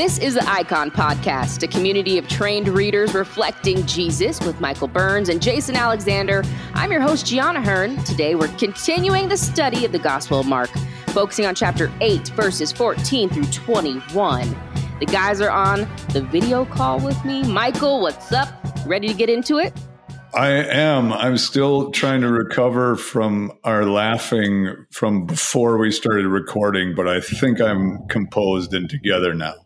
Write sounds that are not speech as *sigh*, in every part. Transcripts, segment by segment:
This is the Icon Podcast, a community of trained readers reflecting Jesus with Michael Burns and Jason Alexander. I'm your host, Gianna Hearn. Today, we're continuing the study of the Gospel of Mark, focusing on chapter 8, verses 14 through 21. The guys are on the video call with me. Michael, what's up? Ready to get into it? I am. I'm still trying to recover from our laughing from before we started recording, but I think I'm composed and together now.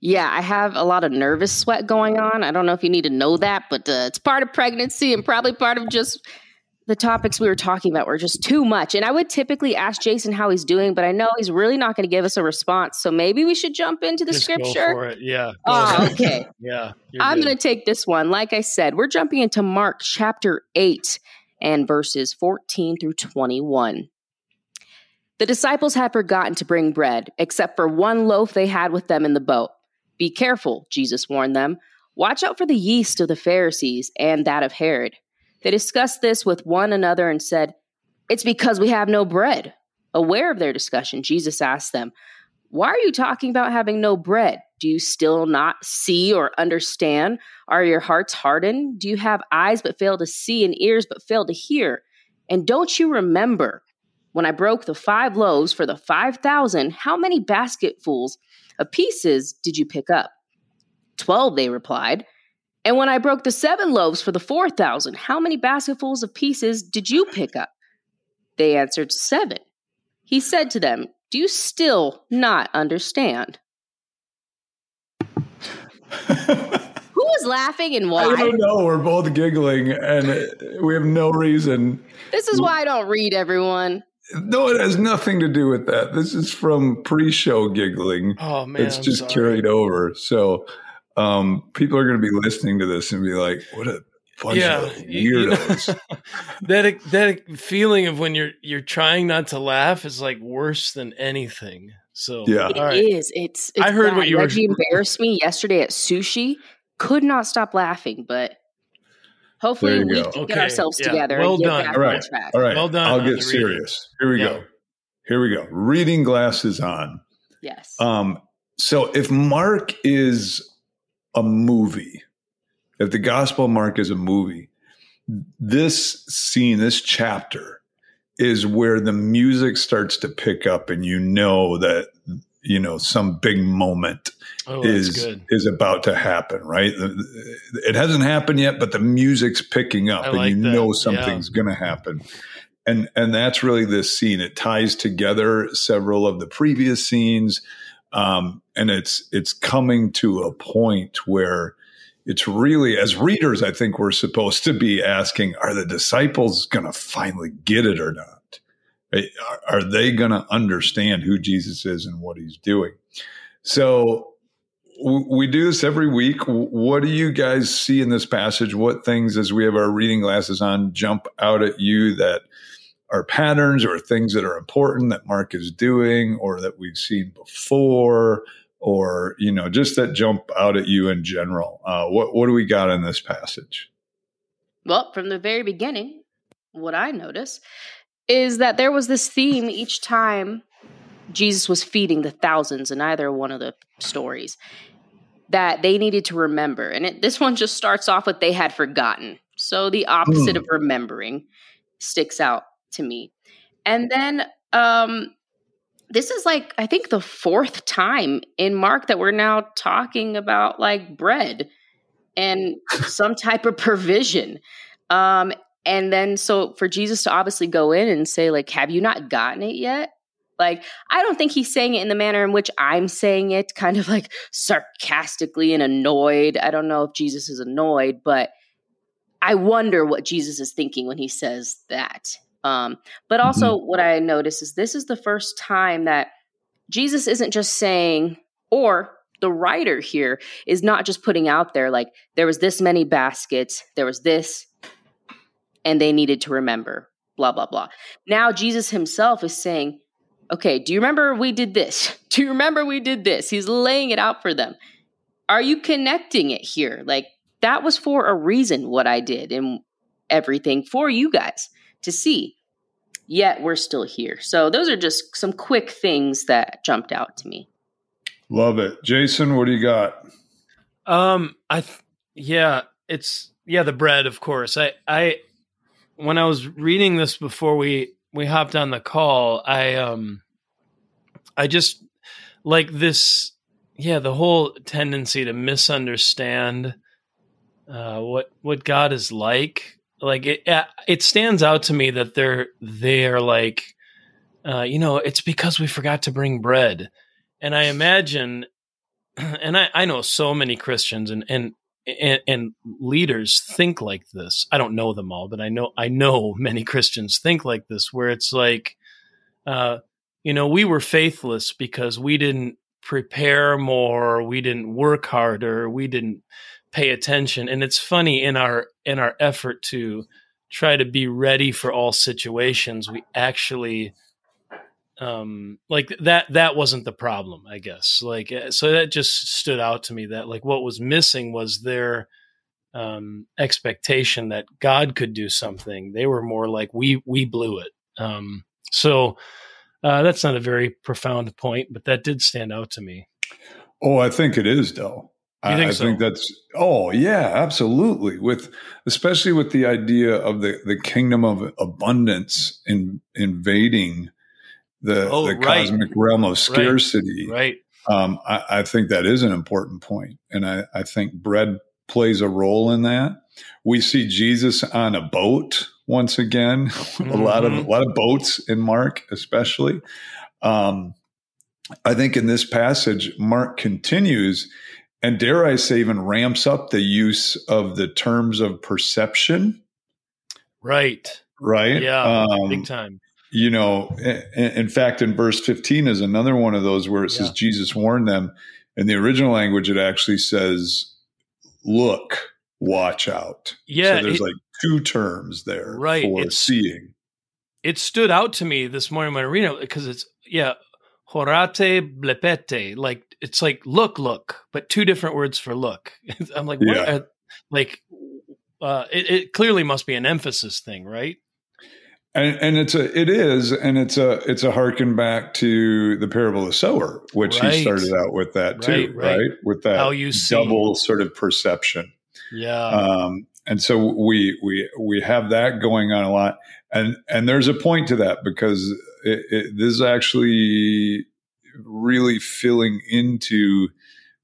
Yeah, I have a lot of nervous sweat going on. I don't know if you need to know that, but uh, it's part of pregnancy and probably part of just the topics we were talking about were just too much. And I would typically ask Jason how he's doing, but I know he's really not going to give us a response. So maybe we should jump into the Just scripture. Yeah. Oh, okay. *laughs* yeah. I'm going to take this one. Like I said, we're jumping into Mark chapter 8 and verses 14 through 21. The disciples had forgotten to bring bread, except for one loaf they had with them in the boat. Be careful, Jesus warned them. Watch out for the yeast of the Pharisees and that of Herod. They discussed this with one another and said, It's because we have no bread. Aware of their discussion, Jesus asked them, Why are you talking about having no bread? Do you still not see or understand? Are your hearts hardened? Do you have eyes but fail to see and ears but fail to hear? And don't you remember when I broke the five loaves for the 5,000, how many basketfuls pieces did you pick up? Twelve, they replied. And when I broke the seven loaves for the 4,000, how many basketfuls of pieces did you pick up? They answered, Seven. He said to them, Do you still not understand? *laughs* Who was laughing and why? I don't know. We're both giggling and we have no reason. This is why I don't read everyone. No, it has nothing to do with that. This is from pre show giggling. Oh, man. it's just carried over. So um, people are going to be listening to this and be like, what a bunch Yeah, of you- you know- weirdos. *laughs* that that feeling of when you're you're trying not to laugh is like worse than anything. So Yeah. It is. all right. It's, it's. I heard what bad. you were- Reggie *laughs* embarrassed me yesterday at sushi. Could not stop laughing, but hopefully we go. can get ourselves yeah. together. Well and get done. back All on right. track. All right. Well done I'll get the reading. serious. Here we Yeah. go. Here we go. Reading glasses on. Yes. Um, so if Mark is a movie, if the Gospel of Mark is a movie, this scene, this chapter is where the music starts to pick up and you know that you know some big moment Oh, is is about to happen, right? It hasn't happened yet, but the music's picking up I and like you that. know Yeah. something's going to happen. And and that's really this scene. It ties together several of the previous scenes, um, and it's it's coming to a point where it's really, as readers, I think we're supposed to be asking: Are the disciples going to finally get it or not? Are, they going to understand who Jesus is and what He's doing? So we do this every week. What do you guys see in this passage? What things, as we have our reading glasses on, jump out at you that are patterns or things that are important that Mark is doing or that we've seen before? Or you know, just that jump out at you in general. Uh, what what do we got in this passage? Well, from the very beginning, what I noticed is that there was this theme each time Jesus was feeding the thousands in either one of the stories that they needed to remember. And it, this one just starts off with they had forgotten. So the opposite Hmm. of remembering sticks out to me. And then um this is like I think the fourth time in Mark that we're now talking about like bread and *laughs* some type of provision. Um, and then so for Jesus to obviously go in and say, like, have you not gotten it yet? Like, I don't think he's saying it in the manner in which I'm saying it, *laughs* kind of like sarcastically and annoyed. I don't know if Jesus is annoyed, but I wonder what Jesus is thinking when he says that. Um, but also, what I notice is this is the first time that Jesus isn't just saying, or the writer here is not just putting out there like there was this many baskets, there was this, and they needed to remember, blah, blah, blah. Now Jesus himself is saying, okay, do you remember we did this? *laughs* Do you remember we did this? He's laying it out for them. Are you connecting it here? Like that was for a reason what I did and everything for you guys to see. Yet we're still here. So those are just some quick things that jumped out to me. Love it. Jason, what do you got? Um, I, th- yeah, it's, yeah, the bread, of course. I, I, when I was reading this before we, we hopped on the call, I, um, I just like this, yeah, the whole tendency to misunderstand, uh, what, what God is like. Like it, it stands out to me that they're, they're like, uh, you know, it's because we forgot to bring bread. And I imagine, *clears throat* and I, I know so many Christians and, and, and, and, leaders think like this. I don't know them all, but I know, I know *laughs* many Christians think like this, where it's like, uh, you know, we were faithless because we didn't prepare more, we didn't work harder, we didn't pay attention. And it's funny in our, in our effort to try to be ready for all situations, we actually, um like that that wasn't the problem i guess. Like uh, so that just stood out to me that like what was missing was their um expectation that god could do something. They were more like we we blew it. Um so uh that's not a very profound point but that did stand out to me. Oh i think it is though. You think I, so? think that's oh yeah, absolutely. With especially with the idea of the the kingdom of abundance in invading the, Oh, the right. cosmic realm of scarcity. right Um, I, I think that is an important point, and I, I think bread plays a role in that. We see Jesus on a boat once again. *laughs* a lot of a Mhm. lot of boats in Mark, especially. Um, I think in this passage, Mark continues, and dare I say, even ramps up the use of the terms of perception. right Right? yeah Um, big time you know in, fact in verse 15 is another one of those where it says Yeah. jesus warned them in the original language it actually says look watch out Yeah, so there's it- like two terms there Right, for seeing it stood out to me this morning when I read it because it's yeah, horate blepete. Like it's like look, look, but two different words for look. *laughs* I'm like, what? Yeah. Are, like, uh, it, it clearly must be an emphasis thing, right? And, and it's a it is and it's a it's a harken back to the parable of the sower which Right. he started out with that too Right, right, right. with that How you see. double sort of perception Yeah, um, and so we we we have that going on a lot and and there's a point to that because it, it, this is actually really filling into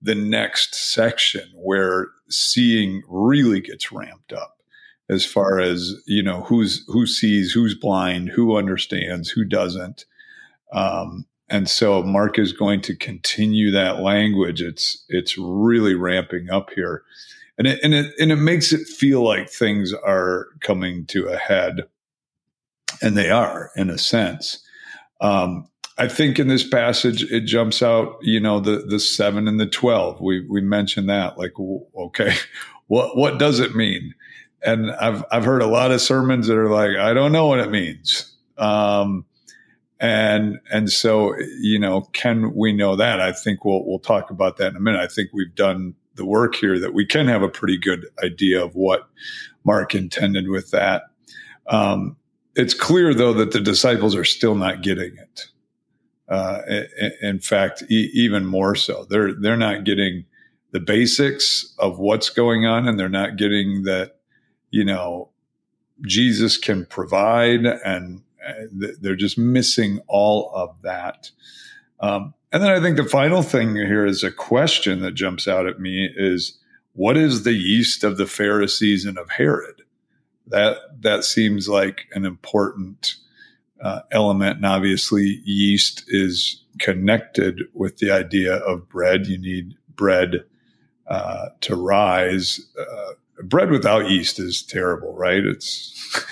the next section where seeing really gets ramped up as far as you know who's who sees who's blind who understands who doesn't um, and so mark is going to continue that language it's it's really ramping up here and it, and it and it makes it feel like things are coming to a head, and they are in a sense. Um, I think in this passage it jumps out, you know, the the seven and the twelve. We we mentioned that, like, okay, *laughs* what what does it mean? And I've I've heard a lot of sermons that are like, I don't know what it means. Um, and and so you know, can we know that? I think we'll we'll talk about that in a minute. I think we've done the work here that we can have a pretty good idea of what Mark intended with that. Um, it's clear, though, that the disciples are still not getting it. Uh, in fact, e- even more so, they're they're not getting the basics of what's going on, and they're not getting that you know Jesus can provide, and they're just missing all of that. Um, and then I think the final thing here is a question that jumps out at me is what is the yeast of the Pharisees and of Herod? That that seems like an important uh, element, and obviously yeast is connected with the idea of bread. You need bread uh, to rise. Uh, bread without yeast is terrible, right? It's,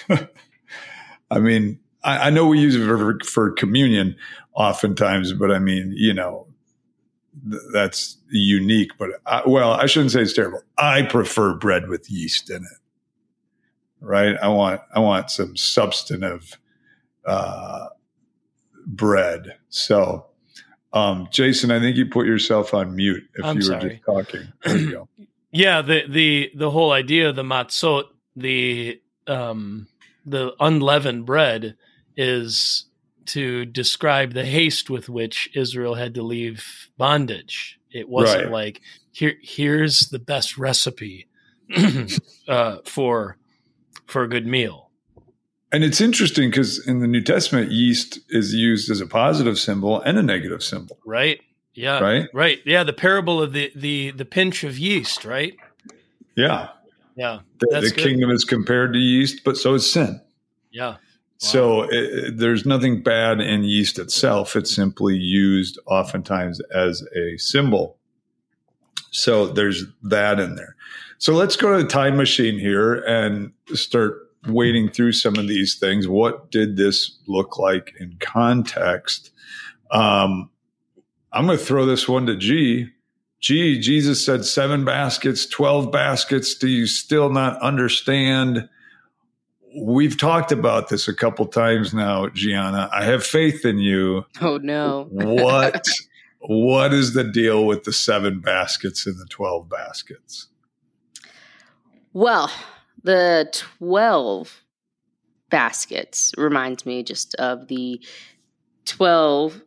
*laughs* I mean, I, I know we use it for, for communion oftentimes, but I mean, you know, th- that's unique. But I, well, I shouldn't say it's terrible. I prefer bread with yeast in it, right? I want I want some substantive uh, bread. So, um, Jason, I think you put yourself on mute if I'm you were sorry. just talking. There you go. *clears throat* yeah. The the the whole idea of the matzot, the um the unleavened bread, is to describe the haste with which Israel had to leave bondage. It wasn't Right. like here here's the best recipe *clears throat* uh, for for a good meal. And it's interesting because in the New Testament, yeast is used as a positive symbol and a negative symbol, Right? Yeah. right? Right. Yeah. The parable of the the the pinch of yeast. Right. Yeah. Yeah. The, the kingdom is compared to yeast, but so is sin. Yeah. So it, it- there's nothing bad in yeast itself. It's simply used oftentimes as a symbol. So there's that in there. So let's go to the time machine here and start wading through some of these things. What did this look like in context? Um, I'm going to throw this one to G. G, Jesus said seven baskets, 12 baskets. Do you still not understand? We've talked about this a couple times now, Gianna. I have faith in you. Oh no. What *laughs* what is the deal with the seven baskets and the 12 baskets? Well, the 12 baskets reminds me just of the 12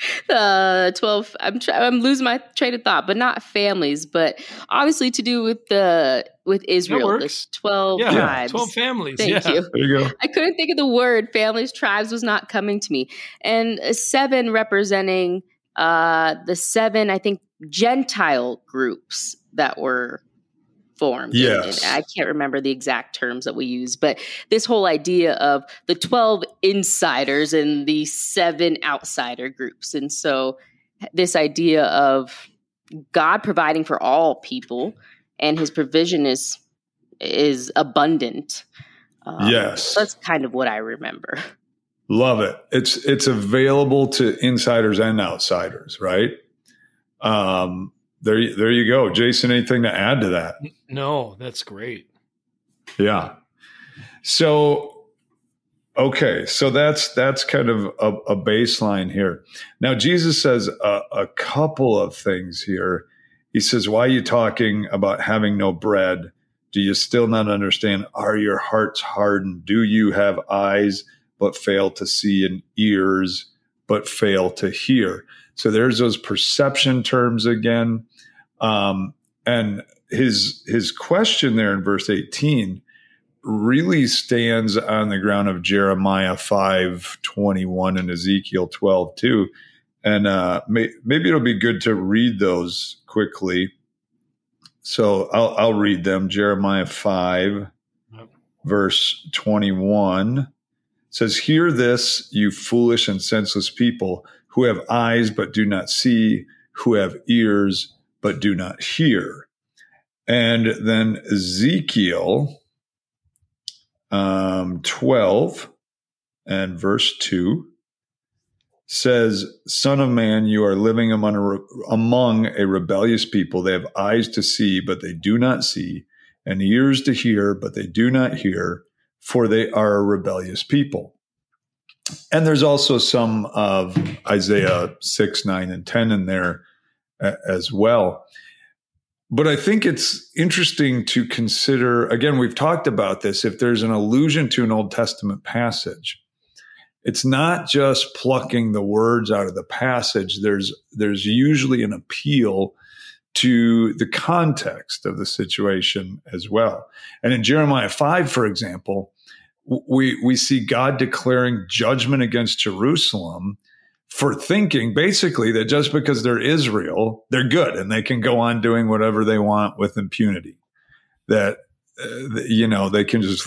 *laughs* uh 12 I'm try, I'm losing my train of thought, but not families, but obviously to do with the with Israel, the 12 Yeah. tribes. Twelve families. Thank yeah. you. There you go. I couldn't think of the word families, tribes was not coming to me. And seven representing uh, the seven, I think, Gentile groups that were formed. And- and I can't remember the exact terms that we use, but this whole idea of the 12 insiders and the seven outsider groups. And so this idea of God providing for all people and his provision is is abundant. Um, Yes. that's kind of what I remember. Love it. It's it's available to insiders and outsiders, right? Um there you- there you go. Jason, anything to add to that? No, that's great. Yeah. So, okay, so that's that's kind of a, a baseline here. Now, Jesus says a, a couple of things here. He says, "Why are you talking about having no bread? Do you still not understand? Are your hearts hardened? Do you have eyes but fail to see, and ears but fail to hear?" So there's those perception terms again, um, and his his question there in verse 18 really stands on the ground of Jeremiah 5 21 and Ezekiel 12 2. And uh, may, maybe it'll be good to read those quickly. So I'll, I'll read them. Jeremiah 5, Yep. verse 21 says, Hear this, you foolish and senseless people who have eyes but do not see, who have ears but do not hear. And then Ezekiel um, 12 and verse 2 says, Son of man, you are living among a, re- among a rebellious people. They have eyes to see, but they do not see, and ears to hear, but they do not hear, for they are a rebellious people. And there's also some of Isaiah 6, 9, and 10 in there as well. But I think it's interesting to consider again, we've talked about this. If there's an allusion to an Old Testament passage, it's not just plucking the words out of the passage. There's there's usually an appeal to the context of the situation as well. And in Jeremiah 5, for example, we we see God declaring judgment against Jerusalem for thinking basically that just because they're Israel, they're good and they can go on doing whatever they want with impunity. That, uh, you know, they can just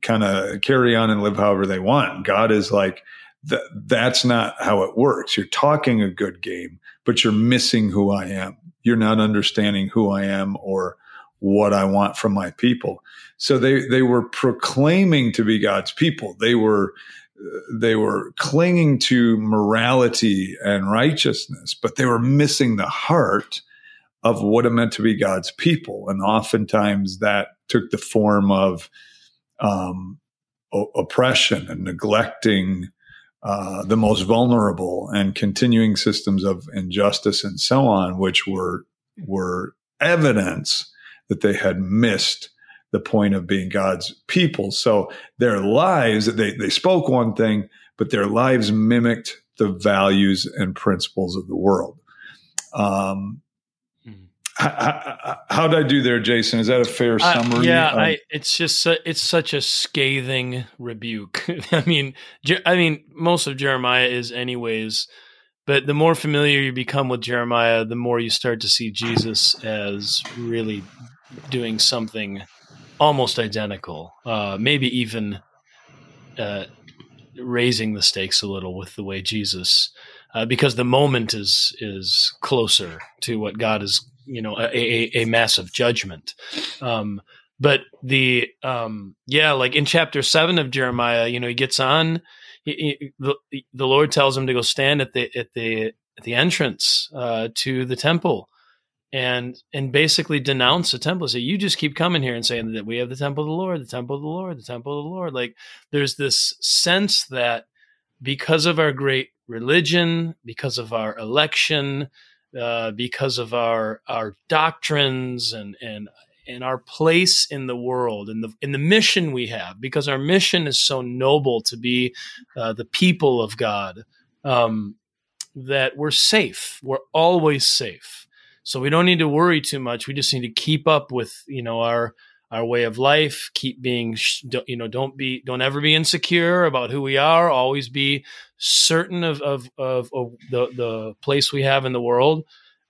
kind of carry on and live however they want. God is like, th- that's not how it works. You're talking a good game, but you're missing who I am. You're not understanding who I am or what I want from my people. So they, they were proclaiming to be God's people. They were, they were clinging to morality and righteousness, but they were missing the heart of what it meant to be God's people. And oftentimes that took the form of um, o- oppression and neglecting uh, the most vulnerable and continuing systems of injustice and so on, which were were evidence that they had missed the point of being God's people. So their lives, they, they spoke one thing, but their lives mimicked the values and principles of the world. Um, how, how, did I do there, Jason? Is that a fair summary? Uh, yeah, um, I, it's just it's such a scathing rebuke. *laughs* I mean, I mean, most of Jeremiah is anyways, but the more familiar you become with Jeremiah, the more you start to see Jesus as really doing something almost identical, uh, maybe even uh, raising the stakes a little with the way Jesus, uh, because the moment is is closer to what God is you know a, a, a massive judgment. Um, but the um, yeah like in chapter 7 of jeremiah you know he gets on he, he, the, the lord tells him to go stand at the at the at the entrance uh, to the temple and and basically denounce the temple say you just keep coming here and saying that we have the temple of the lord the temple of the lord the temple of the lord. Like there's this sense that because of our great religion because of our election uh, because of our our doctrines and and and our place in the world and the in the mission we have because our mission is so noble to be uh, the people of God um, that we're safe. We're always safe so we don't need to worry too much. We just need to keep up with you know our our way of life. Keep being you know don't be don't ever be insecure about who we are. Always be certain of of of, of the the place we have in the world.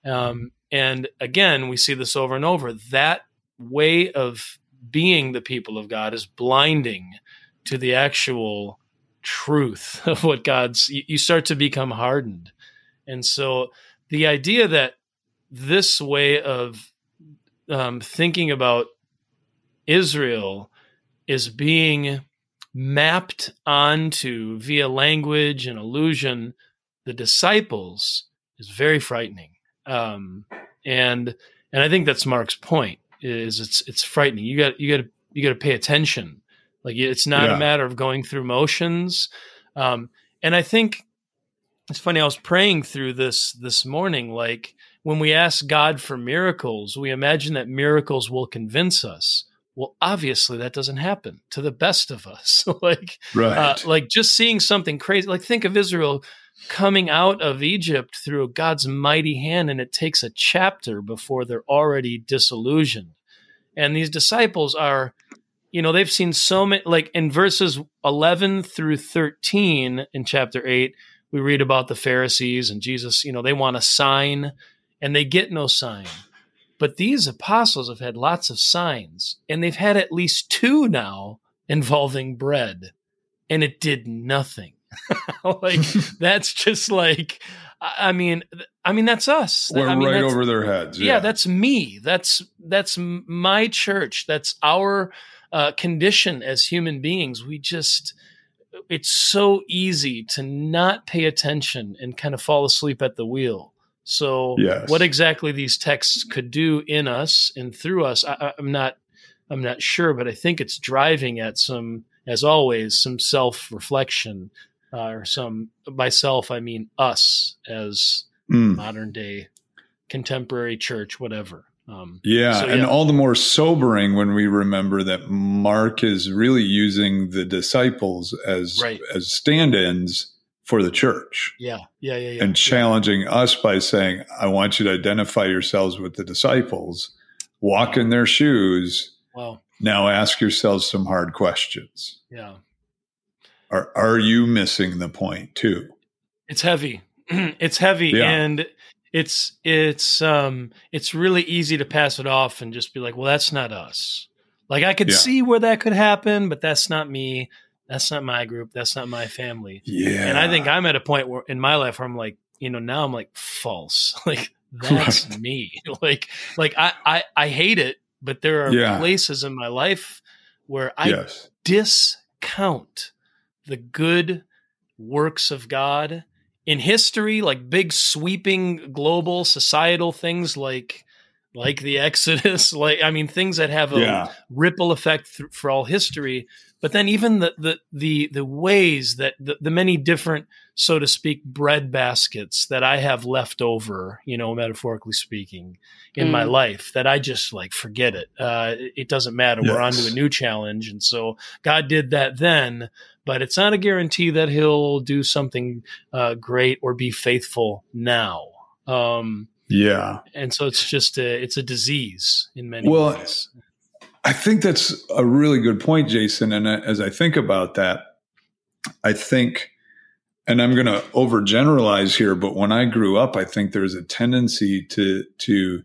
Um, and again we see this over and over. That way of being the people of god is blinding to the actual truth *laughs* of what god's you, you start to become hardened. And so the idea that this way of um, thinking about Israel is being mapped onto via language and illusion the disciples is very frightening. Um, and and i think that's mark's point is it's it's frightening. You got you got to you got to pay attention. Like it's not yeah. a matter of going through motions. Um, and i think it's funny i was praying through this this morning like when we ask god for miracles we imagine that miracles will convince us well, obviously that doesn't happen to the best of us. *laughs* like, uh, right. uh, like just seeing something crazy. Like think of Israel coming out of Egypt through God's mighty hand, and it takes a chapter before they're already disillusioned. And these disciples are, you know, they've seen so many. Like in verses eleven through thirteen in chapter eight, we read about the Pharisees and Jesus. You know, they want a sign, and they get no sign but these apostles have had lots of signs, and they've had at least two now involving bread, and it did nothing. *laughs* like *laughs* that's just like I mean, I mean that's us. We're I mean, right over their heads. Yeah. yeah. that's me. That's that's my church. That's our uh, condition as human beings. We just it's so easy to not pay attention and kind of fall asleep at the wheel. So, yes. what exactly these texts could do in us and through us, I, I'm not, I'm not sure, but I think it's driving at some, as always, some self reflection, uh, or some myself, I mean us as mm. modern day contemporary church, whatever. Um, yeah, so, yeah, and all the more sobering when we remember that Mark is really using the disciples as right. as stand-ins for the church. Yeah, yeah, yeah, yeah. And challenging yeah. us by saying, I want you to identify yourselves with the disciples, walk in their shoes. Wow. Now ask yourselves some hard questions. Yeah. Are are you missing the point too? It's heavy. *clears throat* it's heavy yeah. and it's it's um it's really easy to pass it off and just be like, well, that's not us. Like I could see where that could happen, but that's not me that's not my group. That's not my family. Yeah. And I think I'm at a point where in my life where I'm like, you know, now I'm like false. *laughs* like *laughs* that's right. me. *laughs* like, like I, I, I hate it, but there are yeah. places in my life where I yes. discount the good works of God in history, like big sweeping global societal things like like the Exodus, like I mean things that have a yeah. ripple effect th- for all history but then even the the the, the ways that the, the many different so to speak bread baskets that i have left over you know metaphorically speaking in mm. my life that i just like forget it uh, it doesn't matter yes. we're on to a new challenge and so god did that then but it's not a guarantee that he'll do something uh, great or be faithful now um, Yeah. And so it's just a it's a disease in many Well, ways. I think that's a really good point, Jason. And as I think about that, I think, and I'm going to overgeneralize here, but when I grew up, I think there's a tendency to to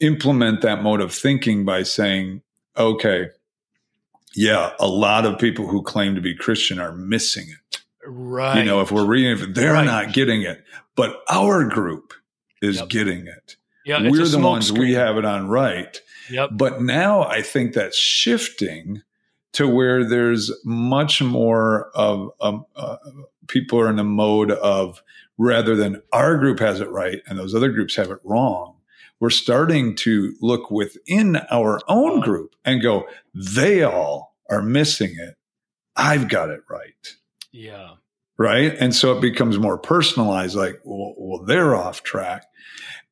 implement that mode of thinking by saying, okay, yeah, a lot of people who claim to be Christian are missing it. Right. You know, if we're reading it, they're Right. not getting it, but our group is Yep. getting it. yeah, We're the ones we have it on right. Yep. But now I think that's shifting to where there's much more of um, uh, people are in a mode of rather than our group has it right and those other groups have it wrong. We're starting to look within our own group and go, they all are missing it. I've got it right. Yeah. Right. And so it becomes more personalized, like, well, well they're off track.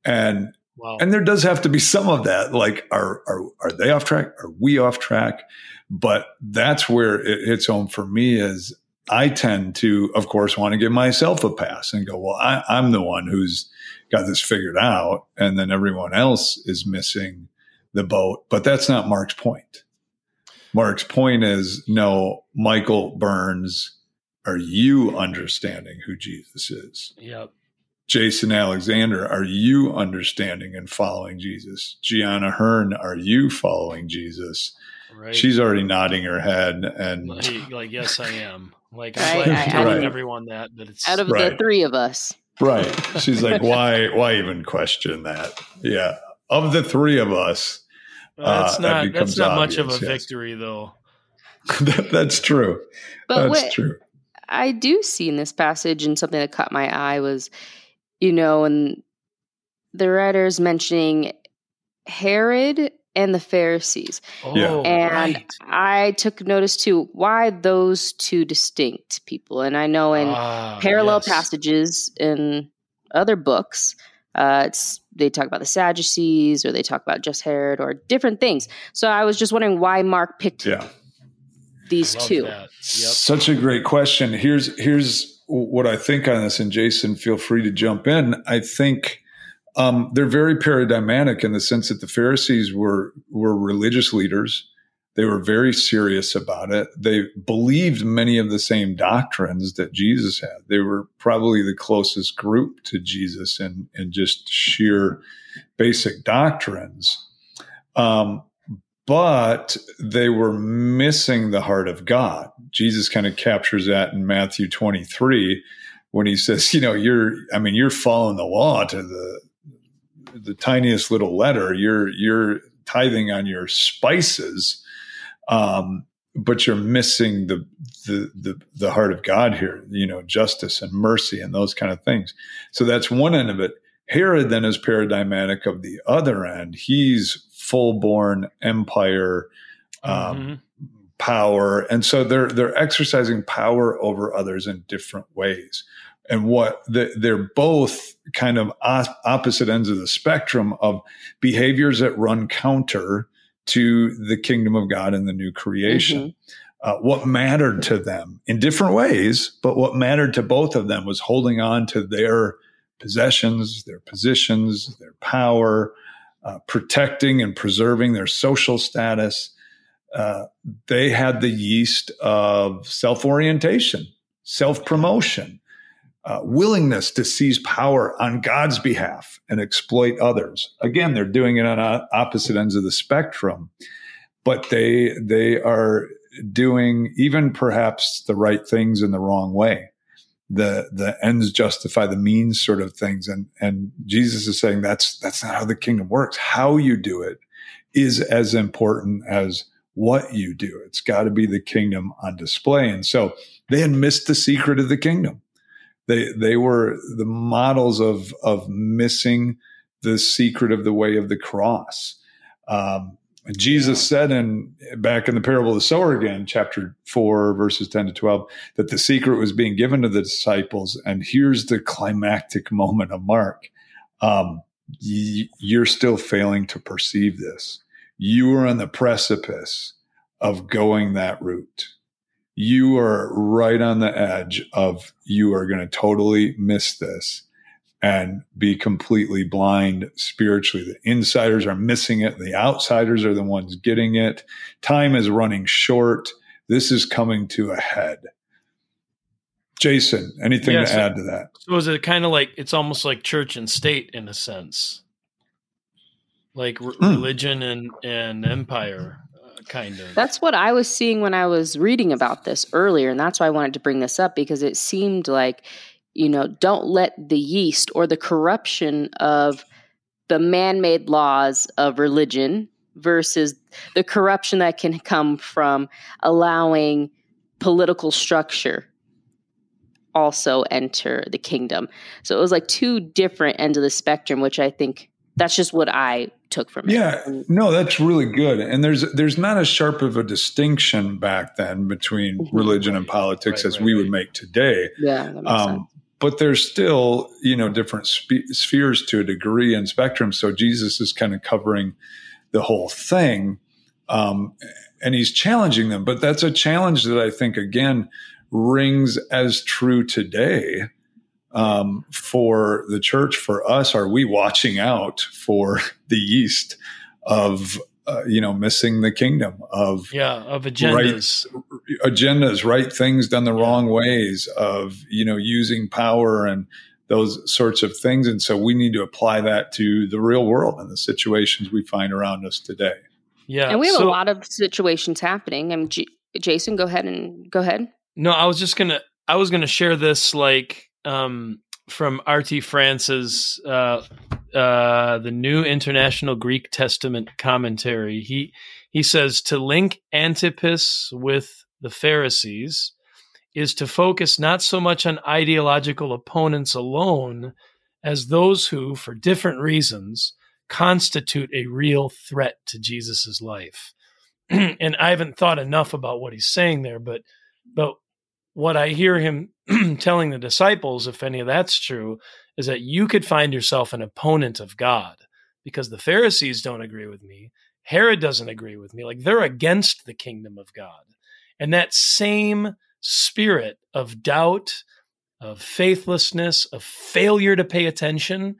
And Wow. and there does have to be some of that. Like, are are are they off track? Are we off track? But that's where it hits home for me. Is I tend to, of course, want to give myself a pass and go, well, I, I'm the one who's got this figured out, and then everyone else is missing the boat. But that's not Mark's point. Mark's point is, no, Michael Burns, are you understanding who Jesus is? yep. Jason Alexander, are you understanding and following Jesus? Gianna Hearn, are you following Jesus? Right. She's already nodding her head and like, like, yes, I am. Like, I- I'm glad I- telling Right. everyone that that it's Out of the three of us, right. She's like, *laughs* why why even question that? Yeah. Of the three of us, that's uh, that not becomes that's not much of a yes. victory though. *laughs* that, that's true. but that's what true. I do see in this passage, and something that caught my eye was, you know, and the writers mentioning Herod and the Pharisees. Oh, Yeah. And right. I took notice too why those two distinct people. And I know in Ah, parallel yes. passages in other books, uh, it's they talk about the Sadducees or they talk about just Herod or different things. So I was just wondering why Mark picked Yeah. these two. Yep. Such a great question. Here's here's what I think on this, and Jason, feel free to jump in. I think um, they're very paradigmatic in the sense that the Pharisees were were religious leaders. They were very serious about it. They believed many of the same doctrines that Jesus had. They were probably the closest group to Jesus in in just sheer basic doctrines. Um, but they were missing the heart of God. Jesus kind of captures that in Matthew 23 when he says, you know, you're I mean, you're following the law to the the tiniest little letter. You're you're tithing on your spices. Um, but you're missing the, the the the heart of God here, you know, justice and mercy and those kind of things. So that's one end of it. Herod then is paradigmatic of the other end. He's full born empire um, Mhm. power, and so they're they're exercising power over others in different ways. And what the, they're both kind of os- opposite ends of the spectrum of behaviors that run counter to the kingdom of God and the new creation. Uh, what mattered to them in different ways, but what mattered to both of them was holding on to their possessions, their positions, their power, uh, protecting and preserving their social status. Uh, they had the yeast of self orientation, self promotion, uh, willingness to seize power on God's behalf and exploit others. Again, they're doing it on opposite ends of the spectrum, but they they are doing even perhaps the right things in the wrong way. The the ends justify the means sort of things, and and Jesus is saying that's that's not how the kingdom works. How you do it is as important as what you do. It's got to be the kingdom on display. And so they had missed the secret of the kingdom. They they were the models of of missing the secret of the way of the cross. Um, Jesus said in back in the parable of the sower again, chapter four, verses ten to twelve, that the secret was being given to the disciples. And here's the climactic moment of Mark: um, y- you're still failing to perceive this. You are on the precipice of going that route. You are right on the edge of you are going to totally miss this. And be completely blind spiritually. The insiders are missing it. The outsiders are the ones getting it. Time is running short. This is coming to a head. Jason, anything yeah, to so, add to that? So is it kind of like it's almost like church and state in a sense, like r- mm. religion and and empire, uh, kind of. That's what I was seeing when I was reading about this earlier, and that's why I wanted to bring this up because it seemed like you know don't let the yeast or the corruption of the man-made laws of religion versus the corruption that can come from allowing political structure also enter the kingdom. So it was like two different ends of the spectrum, which I think that's just what I took from it. Yeah, no, that's really good. And there's there's not as sharp of a distinction back then between mm-hmm. religion and politics right, as right, we right. would make today. Yeah, um, but there's still you know different spe- spheres to a degree and spectrum. So Jesus is kind of covering the whole thing, um, and he's challenging them. But that's a challenge that I think again rings as true today um, for the church, for us? Are we watching out for *laughs* the yeast of uh, you know missing the kingdom of yeah of agendas, right, agendas, right things done the yeah. wrong ways, of you know using power and those sorts of things, and so we need to apply that to the real world and the situations we find around us today. Yeah, and we have so, a lot of situations happening. And G- Jason, go ahead and go ahead. No, I was just gonna I was gonna share this like um from RT France's uh uh the New International Greek Testament commentary. He he says to link Antipas with the Pharisees is to focus not so much on ideological opponents alone as those who, for different reasons, constitute a real threat to Jesus's life. *clears throat* and I haven't thought enough about what he's saying there, but but what I hear him *clears throat* telling the disciples, if any of that's true, is that you could find yourself an opponent of God because the Pharisees don't agree with me. Herod doesn't agree with me. Like they're against the kingdom of God. And that same spirit of doubt, of faithlessness, of failure to pay attention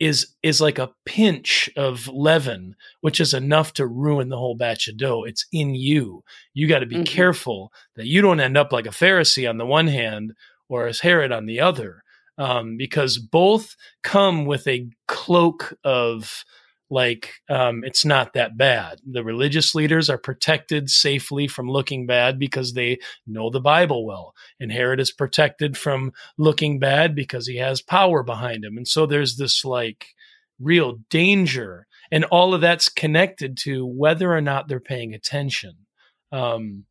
is is like a pinch of leaven, which is enough to ruin the whole batch of dough. It's in you. You got to be mm-hmm. careful that you don't end up like a Pharisee on the one hand or as Herod on the other, um, because both come with a cloak of like um, it's not that bad. The religious leaders are protected safely from looking bad because they know the Bible well. And Herod is protected from looking bad because he has power behind him. And so there's this like real danger. And all of that's connected to whether or not they're paying attention. Um,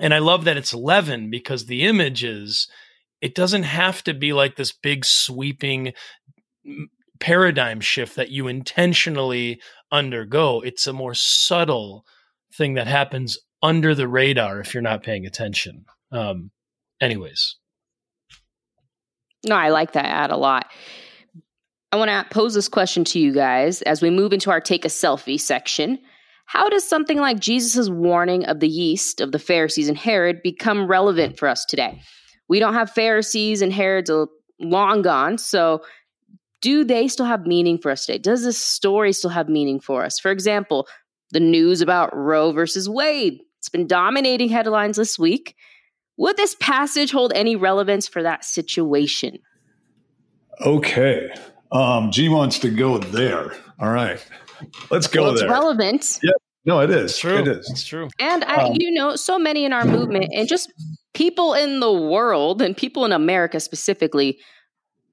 and I love that it's leaven because the image is, it doesn't have to be like this big sweeping paradigm shift that you intentionally undergo. It's a more subtle thing that happens under the radar if you're not paying attention. Um, anyways. No, I like that ad a lot. I want to pose this question to you guys as we move into our take a selfie section. How does something like Jesus' warning of the yeast of the Pharisees and Herod become relevant for us today? We don't have Pharisees and Herods long gone, so do they still have meaning for us today? Does this story still have meaning for us? For example, the news about Roe versus Wade. It's been dominating headlines this week. Would this passage hold any relevance for that situation? Okay. Um, G wants to go there. All right. Let's go well, it's there. relevant. Yeah. No, it is. It's true. It is. It's true. And I, um, you know, so many in our movement and just people in the world and people in America specifically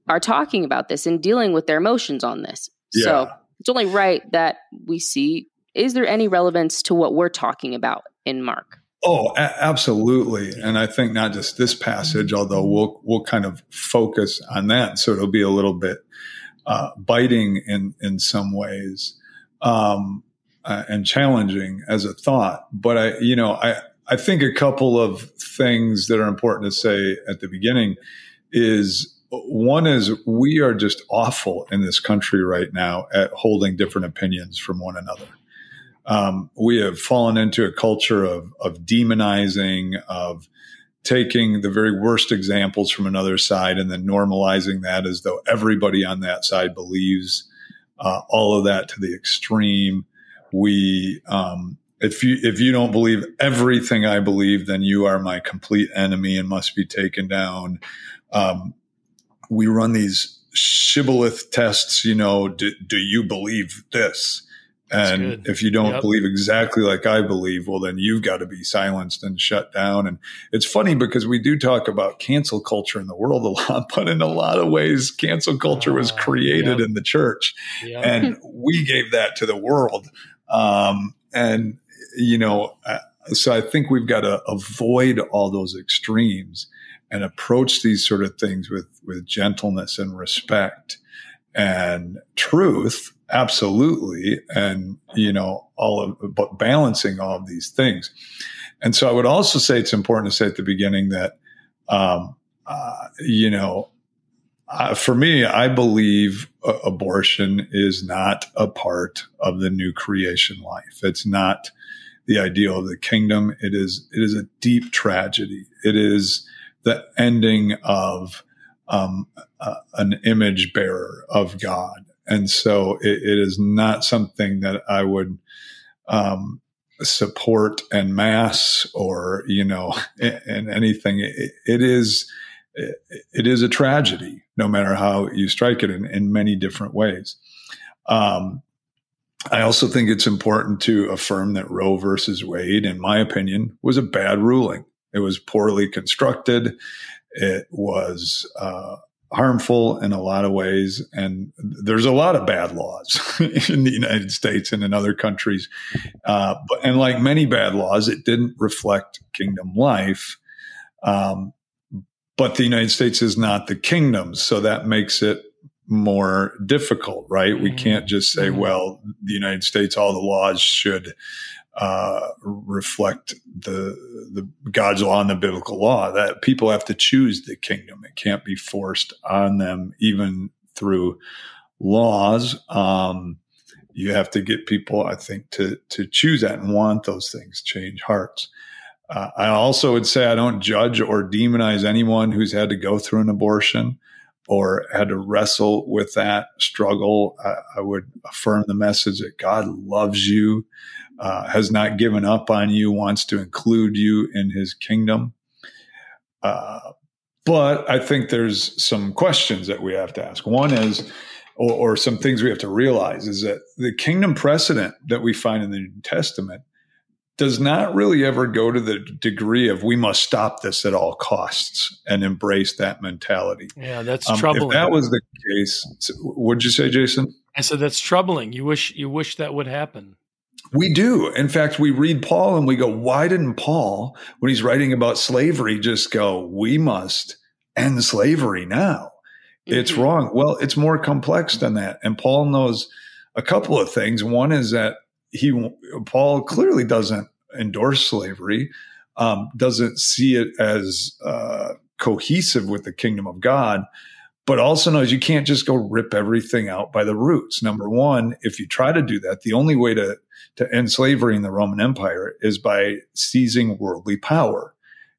are talking about this and dealing with their emotions on this. Yeah. So it's only right that we see is there any relevance to what we're talking about in Mark? Oh, a- absolutely. And I think not just this passage, although we'll we'll kind of focus on that, so it'll be a little bit uh, biting in in some ways um, uh, and challenging as a thought. But I, you know, I I think a couple of things that are important to say at the beginning is one is we are just awful in this country right now at holding different opinions from one another. Um, we have fallen into a culture of, of demonizing, of taking the very worst examples from another side and then normalizing that as though everybody on that side believes uh, all of that to the extreme. We, um, if you if you don't believe everything I believe, then you are my complete enemy and must be taken down. Um, we run these shibboleth tests. You know, do, do you believe this? And if you don't yep. believe exactly like I believe, well, then you've got to be silenced and shut down. And it's funny because we do talk about cancel culture in the world a *laughs* lot, but in a lot of ways, cancel culture was ah, created yep. in the church. Yep. And we gave that to the world. Um, and, you know, uh, so I think we've got to avoid all those extremes and approach these sort of things with, with gentleness and respect and truth absolutely and you know all of but balancing all of these things. And so i would also say it's important to say at the beginning that um, uh, you know uh, for me i believe abortion is not a part of the new creation life. It's not the ideal of the kingdom it is it is a deep tragedy it is the ending of um, uh, an image bearer of god and so it, it is not something that I would um, support en mass or, you know, *laughs* in, anything. It, it is, it is a tragedy, no matter how you strike it in, in many different ways. Um, I also think it's important to affirm that Roe versus Wade, in my opinion, was a bad ruling. It was poorly constructed. It was uh, harmful in a lot of ways. And there's a lot of bad laws *laughs* in the United States and in other countries. Uh, but, and like many bad laws, it didn't reflect kingdom life. Um, but the United States is not the kingdom. So that makes it more difficult, right? Mm-hmm. We can't just say, mm-hmm. well, the United States, all the laws should uh, reflect the the God's law and the biblical law. That people have to choose the kingdom; it can't be forced on them, even through laws. Um, you have to get people, I think, to to choose that and want those things, change hearts. Uh, I also would say I don't judge or demonize anyone who's had to go through an abortion or had to wrestle with that struggle. I, I would affirm the message that God loves you uh, has not given up on you, wants to include you in his kingdom. Uh, but I think there's some questions that we have to ask. One is, or, or, some things we have to realize, is that the kingdom precedent that we find in the New Testament does not really ever go to the degree of we must stop this at all costs and embrace that mentality. Yeah, that's um, troubling. If that was the case, what'd you say, Jason? I said that's troubling. You wish you wish that would happen. We do. In fact, we read Paul and we go, why didn't Paul, when he's writing about slavery, just go, we must end slavery now? Mm-hmm. It's wrong. Well, it's more complex than that. And Paul knows a couple of things. One is that he, Paul clearly doesn't endorse slavery, um, doesn't see it as uh, cohesive with the kingdom of God but also knows you can't just go rip everything out by the roots. Number one, if you try to do that, the only way to, to end slavery in the Roman Empire is by seizing worldly power.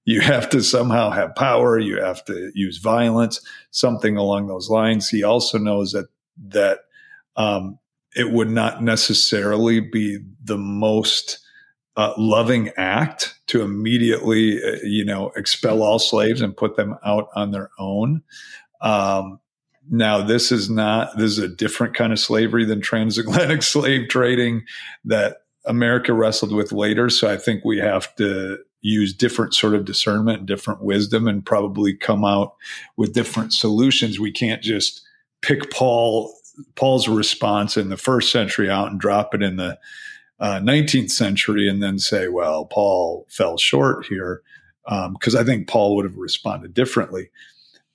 You have to somehow have power. You have to use violence, something along those lines. He also knows that, that, um, it would not necessarily be the most uh, loving act to immediately, uh, you know, expel all slaves and put them out on their own. Um, now, this is not, this is a different kind of slavery than transatlantic *laughs* slave trading that America wrestled with later. So I think we have to use different sort of discernment, different wisdom, and probably come out with different solutions. We can't just pick Paul Paul's response in the first century out and drop it in the uh, 19th century and then say, well, Paul fell short here. Because um, I think Paul would have responded differently.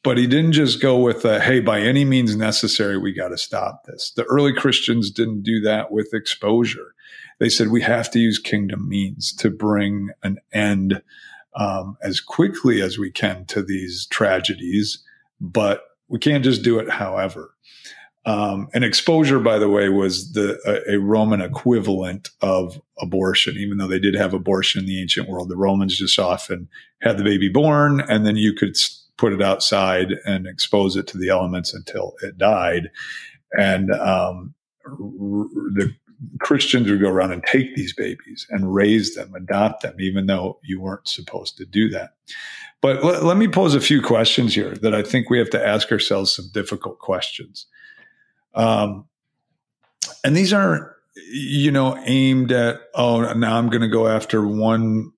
But he didn't just go with, a, hey, by any means necessary, we got to stop this. The early Christians didn't do that with exposure. They said we have to use kingdom means to bring an end um, as quickly as we can to these tragedies, but we can't just do it however. Um, and exposure, by the way, was the a, a, Roman equivalent of abortion. Even though they did have abortion in the ancient world, the Romans just often had the baby born, and then you could put it outside and expose it to the elements until it died. And um, the Christians would go around and take these babies and raise them, adopt them, even though you weren't supposed to do that. But let, let me pose a few questions here that I think we have to ask ourselves some difficult questions. Um, and these aren't, you know, aimed at, oh, now I'm going to go after one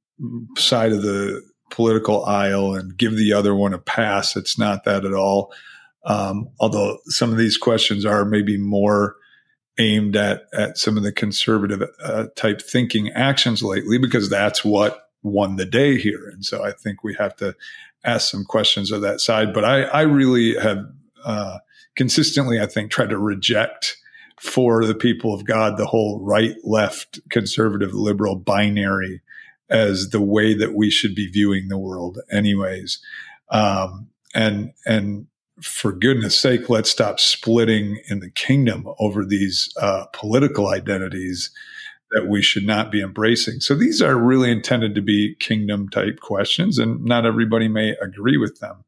side of the political aisle and give the other one a pass. It's not that at all. Um, although some of these questions are maybe more aimed at at some of the conservative uh, type thinking actions lately, because that's what won the day here. And so I think we have to ask some questions of that side. But I, I really have uh, consistently, I think, try to reject for the people of God the whole right, left, conservative, liberal binary as the way that we should be viewing the world, anyways. Um, and and for goodness sake, let's stop splitting in the kingdom over these uh, political identities that we should not be embracing. So these are really intended to be kingdom type questions, and not everybody may agree with them.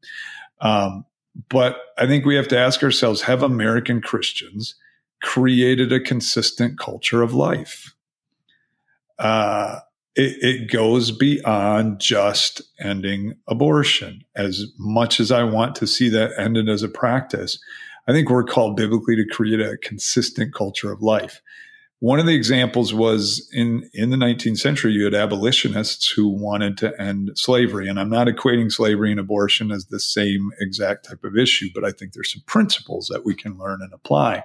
Um, but I think we have to ask ourselves have American Christians created a consistent culture of life? Uh, it, it, goes beyond just ending abortion. As much as I want to see that ended as a practice, I think we're called biblically to create a consistent culture of life. One of the examples was in, in the 19th century, you had abolitionists who wanted to end slavery. And I'm not equating slavery and abortion as the same exact type of issue, but I think there's some principles that we can learn and apply.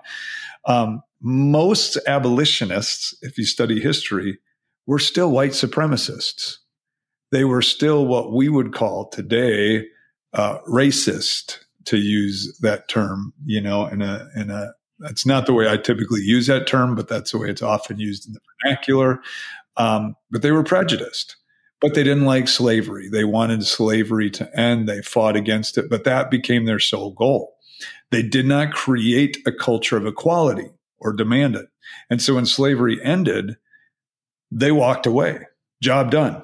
Um, most abolitionists, if you study history, were still white supremacists. They were still what we would call today uh, racist, to use that term, you know, in a in a that's not the way I typically use that term, but that's the way it's often used in the vernacular. Um, but they were prejudiced, but they didn't like slavery. They wanted slavery to end. They fought against it, but that became their sole goal. They did not create a culture of equality or demand it. And so when slavery ended, they walked away. Job done.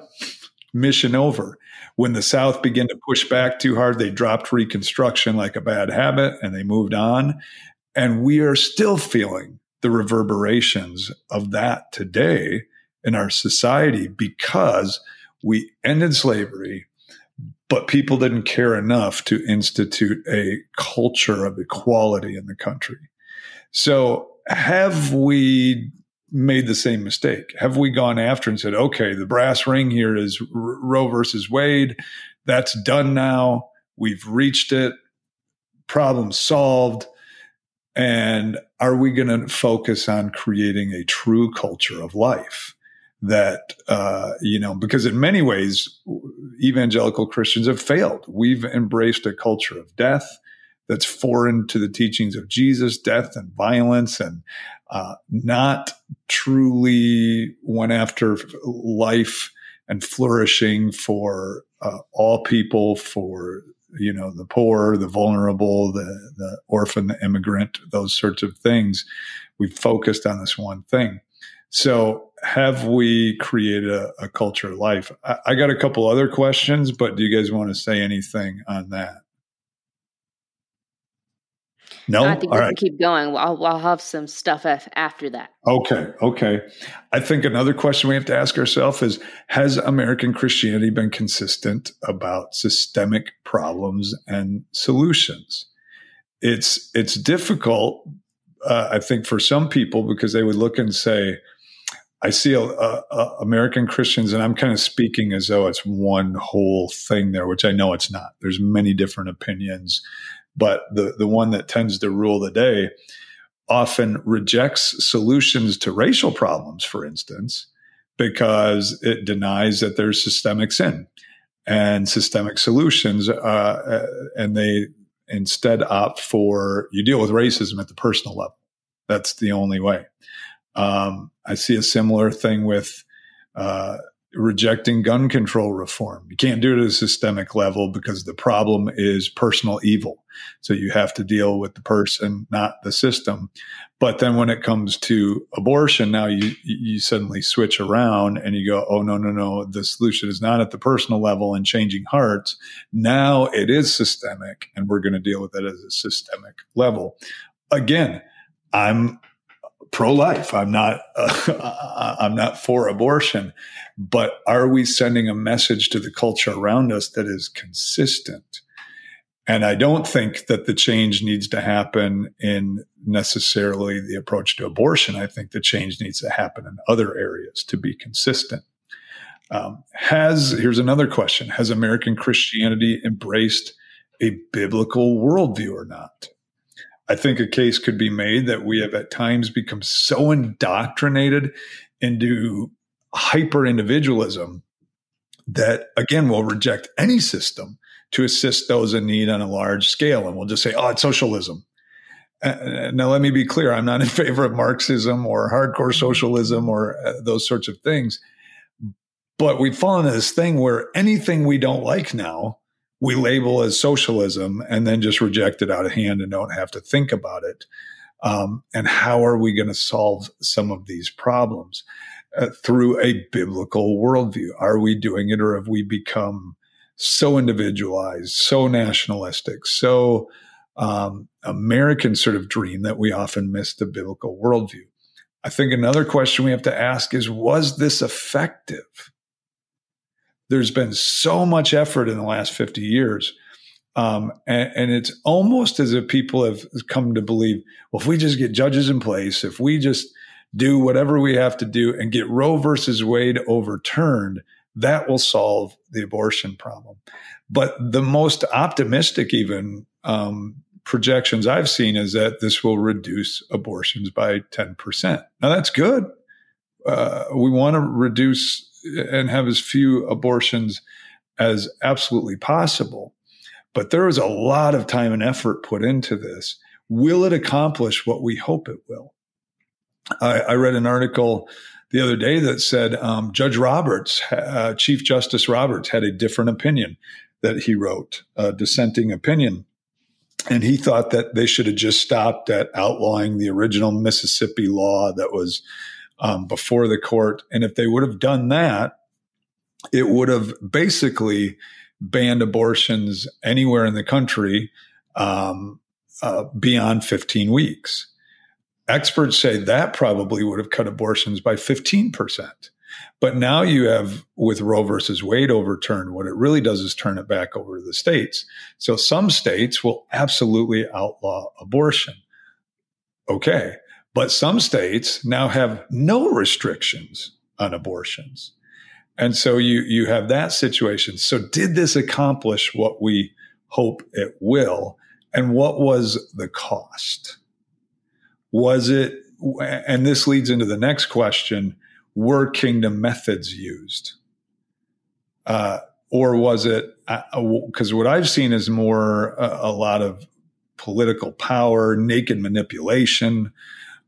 Mission over. When the South began to push back too hard, they dropped Reconstruction like a bad habit and they moved on. And we are still feeling the reverberations of that today in our society because we ended slavery, but people didn't care enough to institute a culture of equality in the country. So, have we made the same mistake? Have we gone after and said, okay, the brass ring here is Roe versus Wade. That's done now. We've reached it. Problem solved. And are we going to focus on creating a true culture of life that, uh, you know, because in many ways, evangelical Christians have failed. We've embraced a culture of death that's foreign to the teachings of Jesus, death and violence, and uh, not truly went after life and flourishing for uh, all people, for you know the poor, the vulnerable, the the orphan, the immigrant, those sorts of things. We focused on this one thing. So have we created a, a culture of life? I, I got a couple other questions, but do you guys want to say anything on that? No, I think All we right. can keep going. I'll, I'll have some stuff after that. Okay, okay. I think another question we have to ask ourselves is: Has American Christianity been consistent about systemic problems and solutions? It's it's difficult, uh, I think, for some people because they would look and say, I see a, a, a American Christians, and I'm kind of speaking as though it's one whole thing there, which I know it's not. There's many different opinions but the, the one that tends to rule the day often rejects solutions to racial problems, for instance, because it denies that there's systemic sin and systemic solutions. Uh, and they instead opt for you deal with racism at the personal level. That's the only way. Um, I see a similar thing with uh, rejecting gun control reform. You can't do it at a systemic level because the problem is personal evil. So you have to deal with the person, not the system. But then when it comes to abortion, now you you suddenly switch around and you go, oh no, no, no, the solution is not at the personal level and changing hearts. Now it is systemic and we're going to deal with it as a systemic level. Again, I'm pro-life. I'm not *laughs* uh, I'm not for abortion, but are we sending a message to the culture around us that is consistent? And I don't think that the change needs to happen in necessarily the approach to abortion. I think the change needs to happen in other areas to be consistent. Um, has here's another question: Has American Christianity embraced a biblical worldview or not? I think a case could be made that we have at times become so indoctrinated into hyper individualism that, again, we'll reject any system to assist those in need on a large scale. And we'll just say, oh, it's socialism. Uh, now, let me be clear I'm not in *laughs* favor of Marxism or hardcore socialism or uh, those sorts of things. But we've fallen into this thing where anything we don't like now we label as socialism and then just reject it out of hand and don't have to think about it. Um, and how are we going to solve some of these problems uh, through a biblical worldview? Are we doing it or have we become so individualized, so nationalistic, so um, American sort of dream that we often miss the biblical worldview? I think another question we have to ask is was this effective? there's been so much effort in the last 50 years. Um, and, and, it's almost as if people have come to believe, well, if we just get judges in place, if we just do whatever we have to do and get Roe versus Wade overturned, that will solve the abortion problem. But the most optimistic, even um, projections I've seen, is that this will reduce abortions by 10%. Now, that's good. Uh, we want to reduce and have as few abortions as absolutely possible. But there is a lot of time and effort put into this. Will it accomplish what we hope it will? I, I read an article the other day that said um, Judge Roberts, uh, Chief Justice Roberts, had a different opinion that he wrote, a dissenting opinion. And he thought that they should have just stopped at outlawing the original Mississippi law that was um, before the court. And if they would have done that, it would have basically banned abortions anywhere in the country um, uh, beyond 15 weeks. Experts say that probably would have cut abortions by 15%. But now you have, with Roe versus Wade overturned, what it really does is turn it back over to the states. So some states will absolutely outlaw abortion. Okay. But some states now have no restrictions on abortions. And so you, you have that situation. So did this accomplish what we hope it will? And what was the cost? Was it, and this leads into the next question, were kingdom methods used? Uh, or was it, because uh, what I've seen is more a, a lot of political power, naked manipulation,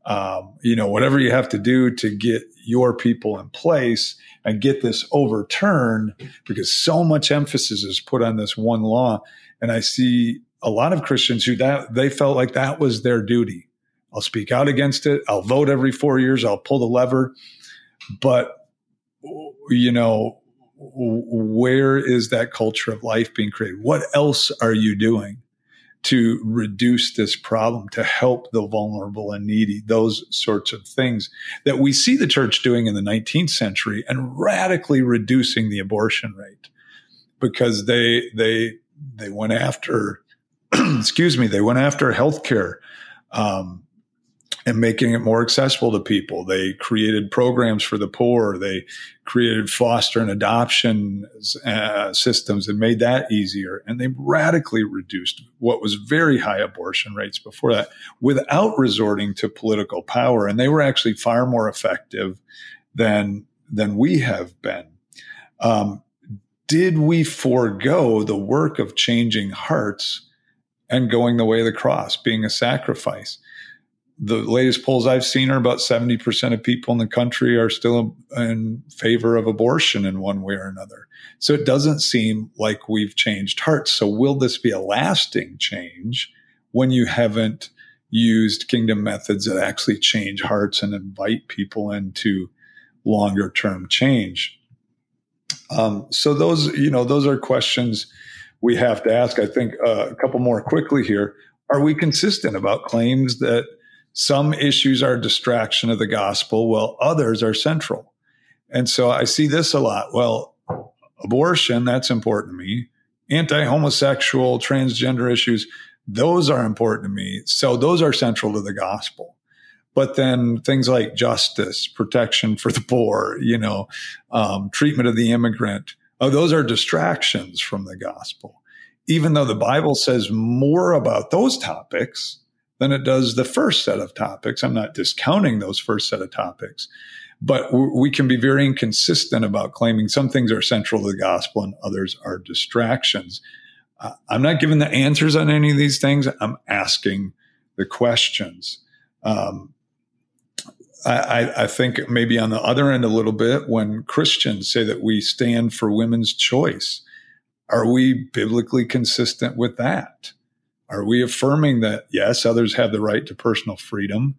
um, you know, whatever you have to do to get your people in place and get this overturned because so much emphasis is put on this one law. And I see a lot of Christians who that they felt like that was their duty. I'll speak out against it. I'll vote every four years. I'll pull the lever. But, you know, where is that culture of life being created? What else are you doing? to reduce this problem, to help the vulnerable and needy, those sorts of things that we see the church doing in the 19th century and radically reducing the abortion rate because they, they, they went after, *clears throat* excuse me, they went after healthcare. Um, and making it more accessible to people. They created programs for the poor. They created foster and adoption uh, systems and made that easier. And they radically reduced what was very high abortion rates before that without resorting to political power. And they were actually far more effective than, than we have been. Um, did we forego the work of changing hearts and going the way of the cross, being a sacrifice? The latest polls I've seen are about 70% of people in the country are still in favor of abortion in one way or another. So it doesn't seem like we've changed hearts. So will this be a lasting change when you haven't used kingdom methods that actually change hearts and invite people into longer term change? Um, so those, you know, those are questions we have to ask. I think uh, a couple more quickly here. Are we consistent about claims that some issues are distraction of the gospel, while others are central? And so I see this a lot. Well, abortion, that's important to me. Anti homosexual, transgender issues, those are important to me. So those are central to the gospel. But then things like justice, protection for the poor, you know, um, treatment of the immigrant, oh, those are distractions from the gospel. Even though the Bible says more about those topics than it does the first set of topics. I'm not discounting those first set of topics, but we can be very inconsistent about claiming some things are central to the gospel and others are distractions. Uh, I'm not giving the answers on any of these things. I'm asking the questions. Um, I, I, think maybe on the other end a little bit when Christians say that we stand for women's choice, are we biblically consistent with that? Are we affirming that yes, others have the right to personal freedom,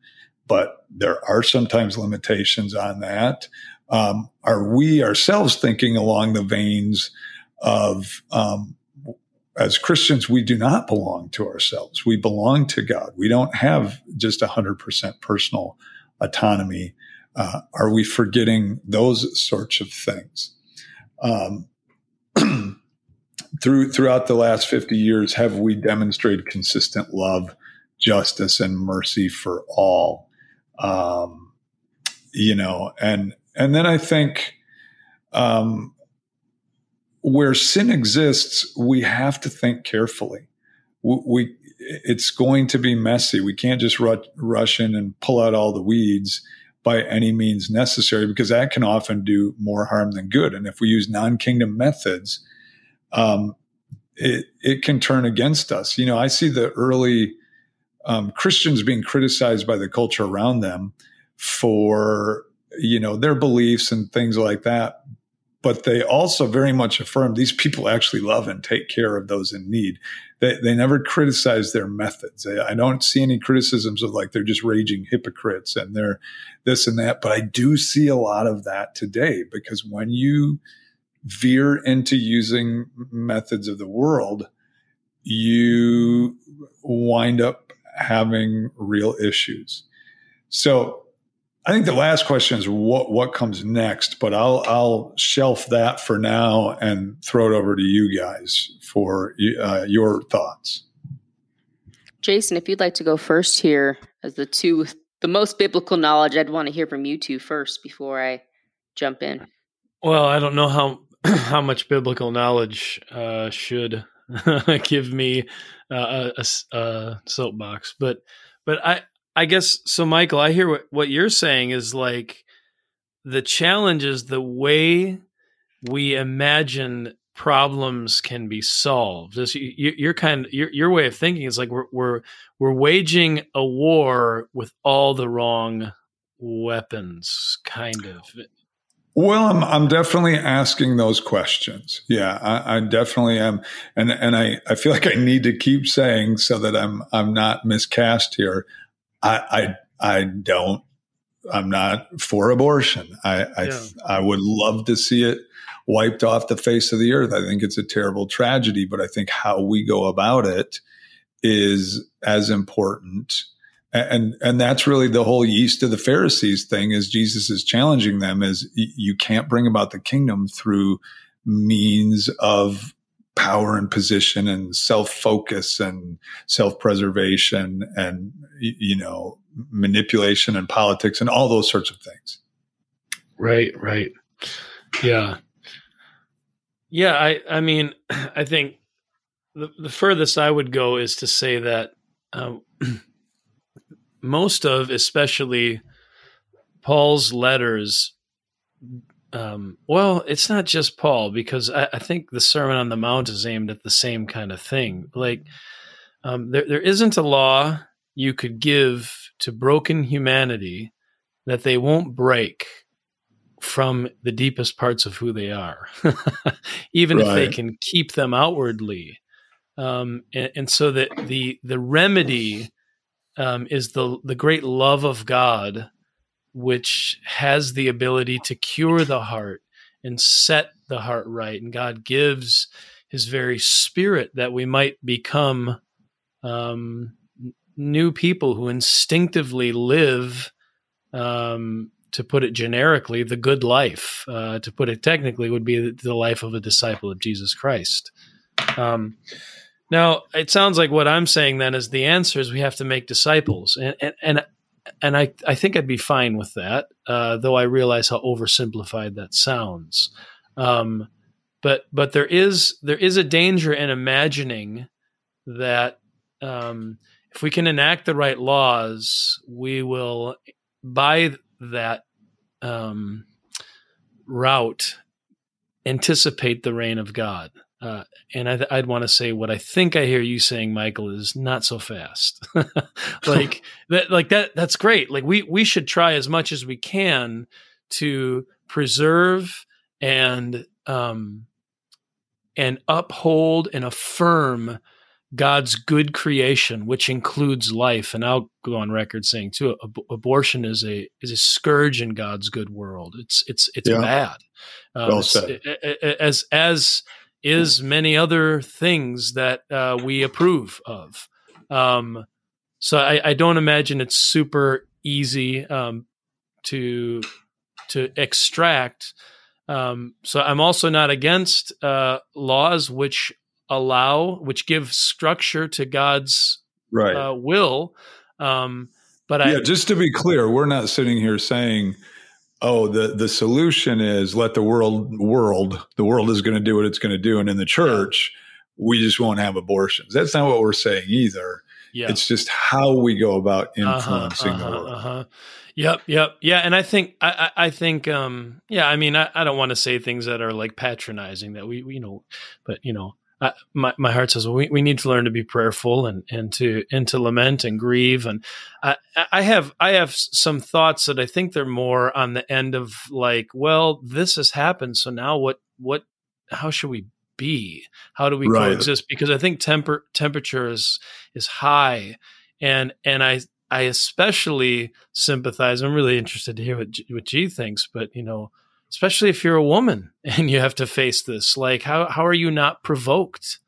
but there are sometimes limitations on that? Um, are we ourselves thinking along the veins of um, as Christians, we do not belong to ourselves. We belong to God. We don't have just 100% personal autonomy. Uh, are we forgetting those sorts of things? Um, *clears throat* through throughout the last 50 years, have we demonstrated consistent love, justice, and mercy for all? Um, you know, and and then I think um, where sin exists, we have to think carefully. We, it's going to be messy. We can't just rush in and pull out all the weeds by any means necessary because that can often do more harm than good. And if we use non-kingdom methods, um, it it can turn against us. You know, I see the early um, Christians being criticized by the culture around them for you know their beliefs and things like that but they also very much affirm these people actually love and take care of those in need. They, they never criticize their methods. I, I don't see any criticisms of like they're just raging hypocrites and they're this and that. But I do see a lot of that today because when you veer into using methods of the world, you wind up having real issues. So I think the last question is what what comes next, but I'll I'll shelf that for now and throw it over to you guys for uh, your thoughts. Jason, if you'd like to go first here, as the two the most biblical knowledge, I'd want to hear from you two first before I jump in. Well, I don't know how *clears throat* how much biblical knowledge uh, should *laughs* give me uh, a, a, soapbox, but but I I guess so, Michael. I hear what, what you're saying is like the challenge is the way we imagine problems can be solved. This, you, your kind, your your way of thinking is like we're we're we're waging a war with all the wrong weapons, kind of. Well, I'm I'm definitely asking those questions. Yeah, I, I, definitely am, and and I, I feel like I need to keep saying so that I'm I'm not miscast here. I, I, I don't, I'm not for abortion. I, I, yeah. I would love to see it wiped off the face of the earth. I think it's a terrible tragedy, but I think how we go about it is as important. And, and that's really the whole yeast of the Pharisees thing is Jesus is challenging them is you can't bring about the kingdom through means of power and position and self focus and self preservation and, you know, manipulation and politics and all those sorts of things. Right, right. Yeah. Yeah, I, I mean, *clears throat* I think the, the furthest I would go is to say that um, *clears throat* most of, especially Paul's letters, um, well, it's not just Paul because I, I, think the Sermon on the Mount is aimed at the same kind of thing. Like, um, there there isn't a law you could give to broken humanity that they won't break from the deepest parts of who they are, *laughs* even right. if they can keep them outwardly. Um, and, and, so that the the remedy um, is the the great love of God, which has the ability to cure the heart and set the heart right. And God gives His very Spirit that we might become um, new people who instinctively live um, to put it generically, the good life. Uh, to put it technically, would be the life of a disciple of Jesus Christ. Um, now, it sounds like what I'm saying then is the answer is we have to make disciples, and and and, and I I think I'd be fine with that, uh, though I realize how oversimplified that sounds. Um, but but there is there is a danger in imagining that um, if we can enact the right laws, we will by that um, route anticipate the reign of God. Uh, and I, would want to say what I think I hear you saying, Michael, is not so fast. *laughs* like *laughs* that, like that. That's great. Like we we should try as much as we can to preserve and um, and uphold and affirm God's good creation, which includes life. And I'll go on record saying too, ab- abortion is a is a scourge in God's good world. It's it's it's yeah. bad. Um, well said. as as is many other things that uh, we approve of. Um, so I, I, don't imagine it's super easy um, to to extract. Um, so I'm also not against uh, laws which allow, which give structure to God's right. uh, will. Um, but yeah, I, just to be clear, we're not sitting here saying, "Oh, the the solution is let the world world the world is going to do what it's going to do," and in the church, we just won't have abortions. That's not what we're saying either. Yeah. It's just how we go about uh-huh, influencing uh-huh, uh-huh, the world. Uh-huh. Yep, yep, yeah. And I think I, I, I think um, yeah. I mean, I, I don't want to say things that are like patronizing that we, we you know, but you know, my, my heart says, well, we, we need to learn to be prayerful and, and to, and to lament and grieve. And I, I have, I have some thoughts that I think they're more on the end of like, well, this has happened. So now what, what, how should we be? How do we right. coexist? Because I think temper, temperature is, is high. And, and I, I especially sympathize. I'm really interested to hear what, G, what G thinks, but you know, especially if you're a woman *laughs* and you have to face this. Like, how how are you not provoked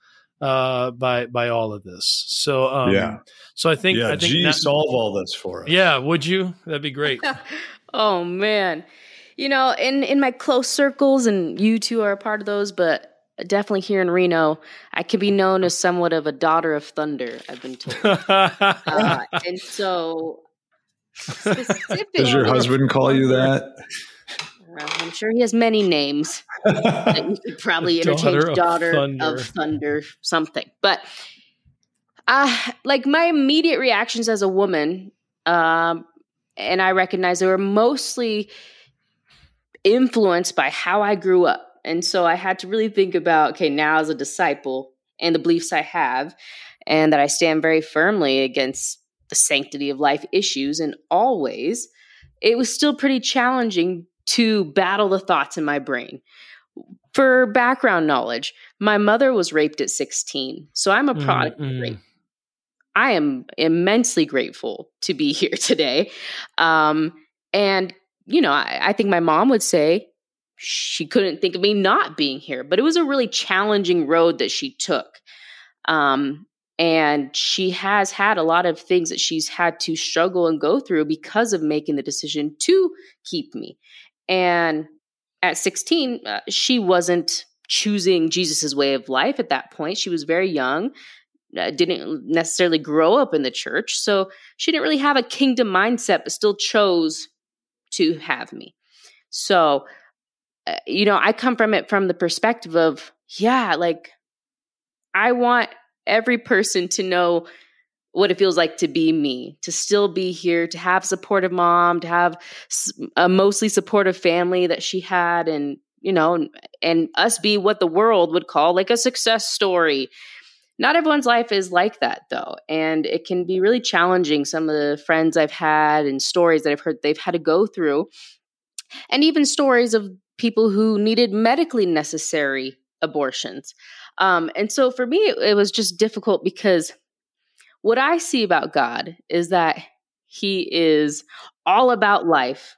uh, by by all of this? So um, yeah, so I think yeah, I think G, that, solve all this for us. Yeah, would you? That'd be great. *laughs* oh man, you know, in in my close circles, and you two are a part of those, but definitely here in Reno, I can be known as somewhat of a daughter of thunder. I've been told, *laughs* uh, and so. Does your husband call you that? I'm sure he has many names. you could probably *laughs* interchange daughter, daughter of, thunder. of, thunder. something. But uh, like my immediate reactions as a woman, um, and I recognize they were mostly influenced by how I grew up. And so I had to really think about okay, now as a disciple and the beliefs I have, and that I stand very firmly against the sanctity of life issues and always it was still pretty challenging to battle the thoughts in my brain. For background knowledge, my mother was raped at 16, so I'm a mm, product mm-hmm. of rape. I am immensely grateful to be *laughs* here today. Um, and, you know, I, I think my mom would say she couldn't think of me not being here, but it was a really challenging road that she took. Um, and she has had a lot of things that she's had to struggle and go through because of making the decision to keep me. And at 16, uh, she wasn't choosing Jesus's way of life at that point. She was very young, uh, didn't necessarily grow up in the church. So she didn't really have a kingdom mindset, but still chose to have me. So, uh, you know, I come from it from the perspective of, yeah, like I want every person to know what it feels like to be me, to still be here, to have supportive mom, to have a mostly supportive family that she had, and you know, and, and us be what the world would call like a success story. not everyone's life is like that though and it can be really challenging some of the friends i've had and stories that i've heard they've had to go through and even stories of people who needed medically necessary abortions um, and so for me it, it was just difficult because what i see about god is that he is all about life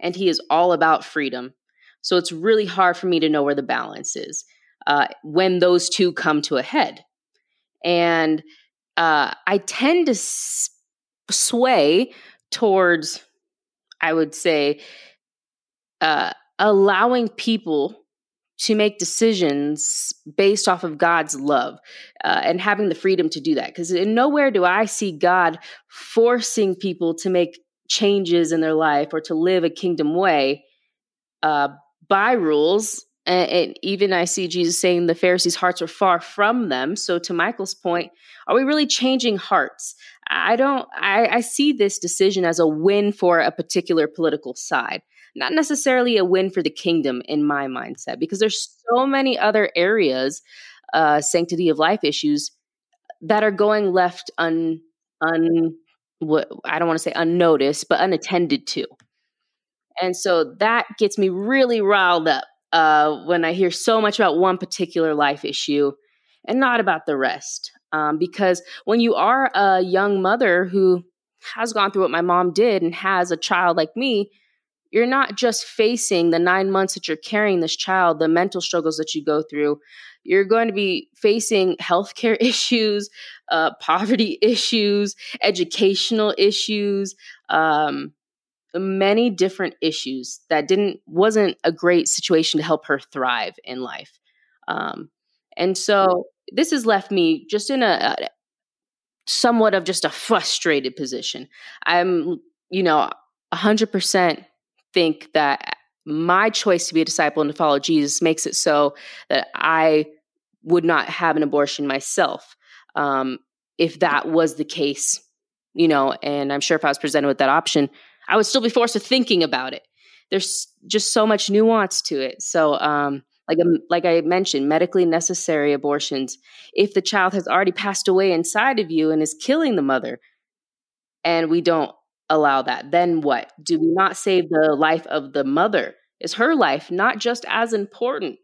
and he is all about freedom. So it's really hard for me to know where the balance is uh, when those two come to a head. And uh, I tend to s- sway towards, I would say, uh, allowing people to make decisions based off of God's love uh, and having the freedom to do that. Because in nowhere do I see God forcing people to make changes in their life or to live a kingdom way uh, by rules and, and, even I see Jesus saying the Pharisees' hearts are far from them. So, to Michael's point, are we really changing hearts? I don't, I, I see this decision as a win for a particular political side, not necessarily a win for the kingdom in my mindset, because there's so many other areas, uh, sanctity of life issues that are going left un, un, what I don't want to say unnoticed, but unattended to. And so that gets me really riled up uh, when I hear so much about one particular life issue and not about the rest. Um, because when you are a young mother who has gone through what my mom did and has a child like me, you're not just facing the nine months that you're carrying this child, the mental struggles that you go through. You're going to be facing healthcare *laughs* issues, uh, poverty *laughs* issues, educational issues, um, many different issues that didn't wasn't a great situation to help her thrive in life. Um, and so this has left me just in a, a somewhat of just a frustrated position. I'm you know 100% think that my choice to be a disciple and to follow jesus makes it so that i would not have an abortion myself um, if that was the case you know and i'm sure if i was presented with that option I would still be forced to thinking about it. There's just so much nuance to it. So, um, like um, like I mentioned, medically necessary abortions. If the child has already passed away inside of you and is killing the mother, and we don't allow that, then what? Do we not save the life of the mother? Is her life not just as important?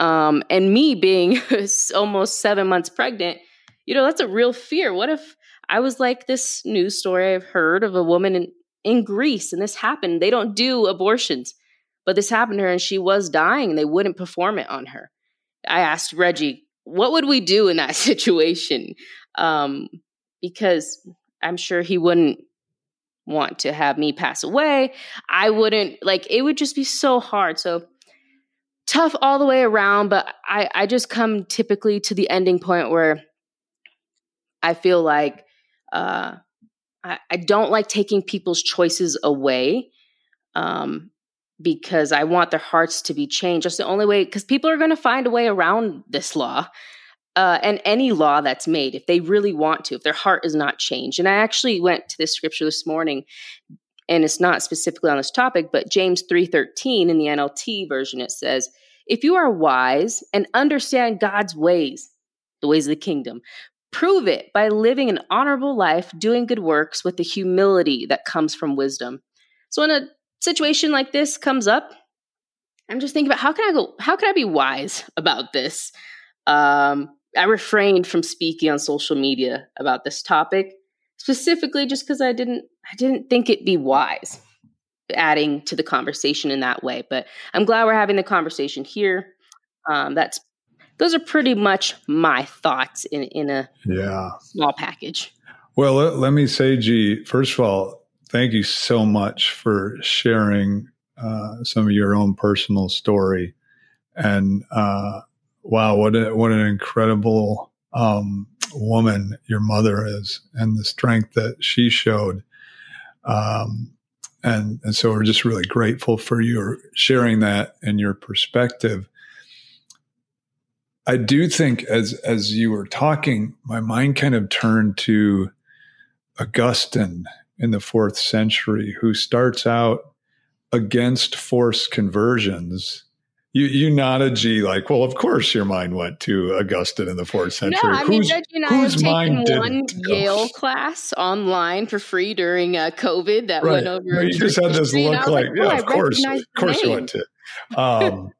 Um, and me being *laughs* almost seven months pregnant, you know, that's a real fear. What if I was like this news story I've heard of a woman in, in Greece and this happened. They don't do abortions, but this happened to her and she was dying and they wouldn't perform it on her. I asked Reggie, what would we do in that *laughs* situation? Um, because I'm sure he wouldn't want to have me pass away. I wouldn't like it would just be so hard. So tough all the way around, but I, I just come typically to the ending point where I feel like uh, I, I don't like taking people's choices away um, because I want their hearts to be changed. That's the only way, because people are going to find a way around this law. Uh, and any law that's made, if they really want to, if their heart is not changed. And I actually went to this scripture this morning, and it's not specifically on this topic, but James 3:13 in the NLT version it says, "If you are wise and understand God's ways, the ways of the kingdom, Prove it by living an honorable life, doing good works with the humility that comes from wisdom. So when a situation like this comes up, I'm just thinking about how can I go, how can I be wise about this? Um, I refrained from speaking on social media about this topic specifically just because I didn't I didn't think it'd be wise adding to the conversation in that way. But I'm glad we're having the conversation here. Um, that's those are pretty much my thoughts in in a yeah small package. Well, let, let me say, G, first of all, thank you so much for sharing uh, some of your own personal story, and uh, wow, what a, what an incredible um, woman your mother is, and the strength that she showed. Um, and, and so we're just really grateful for your sharing that and your perspective. I do think as as you were talking, my mind kind of turned to Augustine in the fourth century, who starts out against forced conversions, You you nodded, G, like, well, of course your mind went to Augustine in the fourth century. No, I mean, who's, and I have taken one Yale class online for free during uh, COVID that right. went over. you just had this look like, like oh, yeah, of course, of course you went to. Um,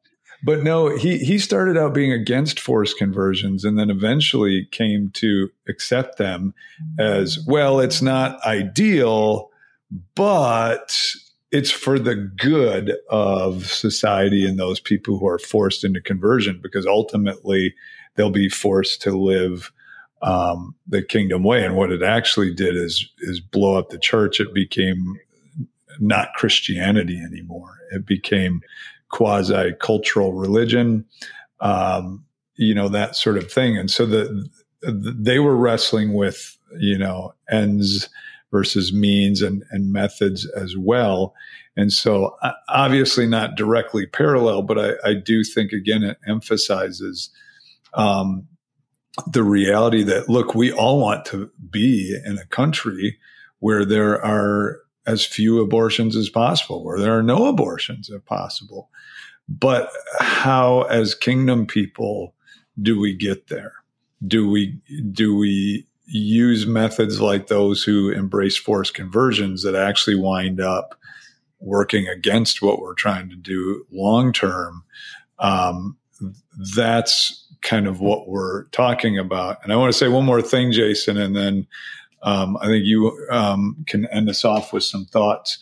but no, he he started out being against forced conversions, and then eventually came to accept them as well. It's not ideal, but it's for the good of society and those people who are forced into conversion because ultimately they'll be forced to live um, the kingdom way. And what it actually did is is blow up the church. It became not Christianity anymore. It became quasi cultural religion, um, you know that sort of thing. And so the, the they were wrestling with you know ends versus means and, and methods as well. And so, obviously, not directly parallel, but I, I do think, again, it emphasizes um, the reality that, look, we all want to be in a country where there are as few abortions as possible, where there are no abortions if possible. But how, as kingdom people, do we get there? Do we do we use methods like those who embrace forced conversions that actually wind up working against what we're trying to do long term. Um, that's kind of what we're talking about. And I want to say one more thing, Jason, and then um, I think you um, can end us off with some thoughts.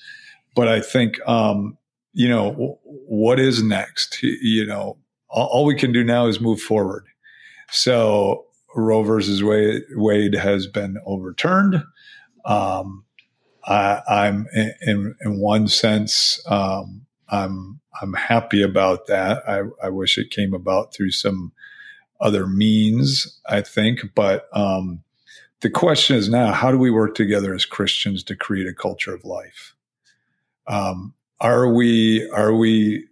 But I think, um, you know, w- what is next? You know, all, all we can do now is move forward. So Roe versus Wade, has been overturned. Um, I, am in, in one sense, um, I'm I'm happy about that. I, I wish it came about through some other means. I think, but um, the question is now: How do we work together as Christians to create a culture of life? Um, are we are we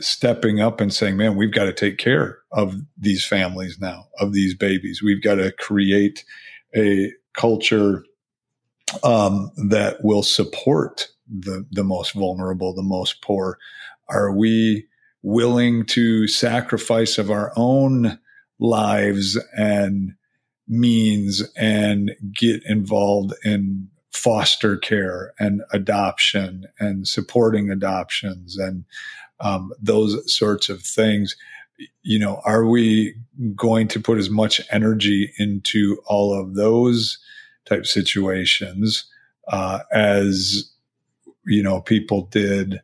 stepping up and saying, man, we've got to take care of these families now, of these babies. We've got to create a culture um, that will support the, the most vulnerable, the most poor. Are we willing to sacrifice of our own lives and means and get involved in foster care and adoption and supporting adoptions and um, those sorts of things. You know, are we going to put as much energy into all of those type situations uh, as you know people did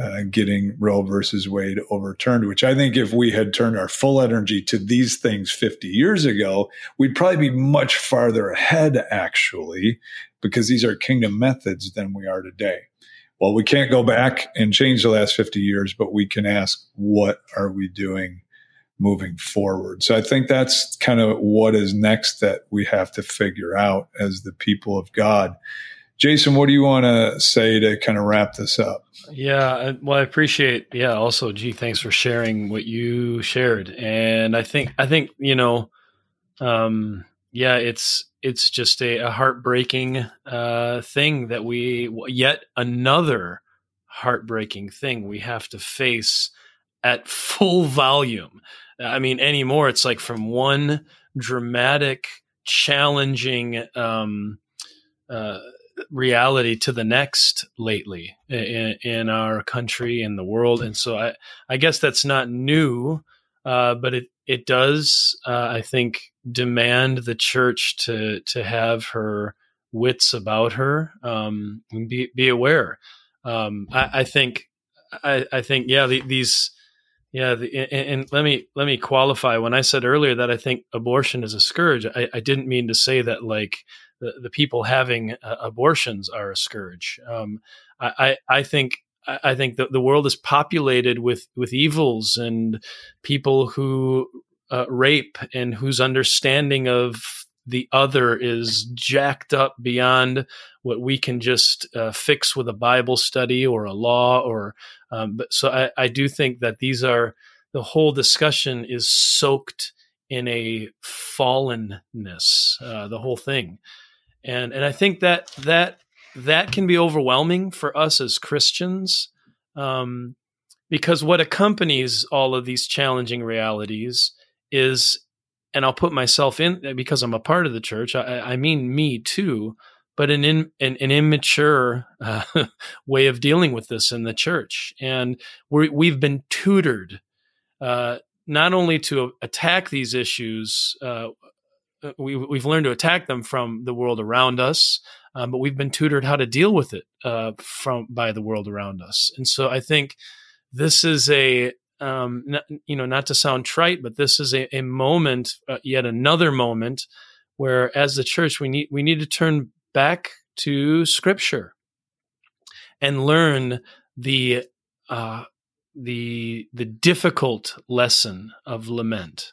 uh, getting Roe versus Wade overturned, which I think if we had turned our full energy to these things 50 years ago, we'd probably be much farther ahead, actually, because these are kingdom methods than we are today well, we can't go back and change the last 50 years, but we can ask, what are we doing moving forward? So I think that's kind of what is next that we have to figure out as the people of God. Jason, what do you want to say to kind of wrap this up? Yeah, well, I appreciate. Yeah, also, G, thanks for sharing what you shared, and I think I think you know, um, yeah, it's it's just a, a heartbreaking uh, thing that we yet another heartbreaking thing we have to face at full volume. I mean, anymore, it's like from one dramatic, challenging um, uh, reality to the next lately in, in, our country in the world. And so I, I guess that's not new, uh, but it, it does, uh, I think, demand the church to to have her wits about her um, and be be aware. Um, I, I, think I, I think yeah the, these yeah the, and, and, let me let me qualify when I said earlier that I think abortion is a scourge. I, I didn't mean to say that like the, the people having uh, abortions are a scourge. Um, I, I, I think I think the, the world is populated with with evils and people who uh, rape and whose understanding of the other is jacked up beyond what we can just uh, fix with a Bible study or a law or um, but so I, I do think that these are the whole discussion is soaked in a fallenness uh, the whole thing. And and I think that that that can be overwhelming for us as Christians um, because what accompanies all of these challenging realities is and I'll put myself in because I'm a part of the church. I, I mean me too, but an in, an, an immature uh, *laughs* way of dealing with this in the church, and we we've been tutored uh, not only to attack these issues. Uh we, we've learned to attack them from the world around us, um, but we've been tutored how to deal with it uh, from by the world around us. And so I think this is a um, you know, not to sound trite, but this is a, a moment, uh, yet another moment, where as the church we need we need to turn back to Scripture and learn the uh, the the difficult lesson of lament.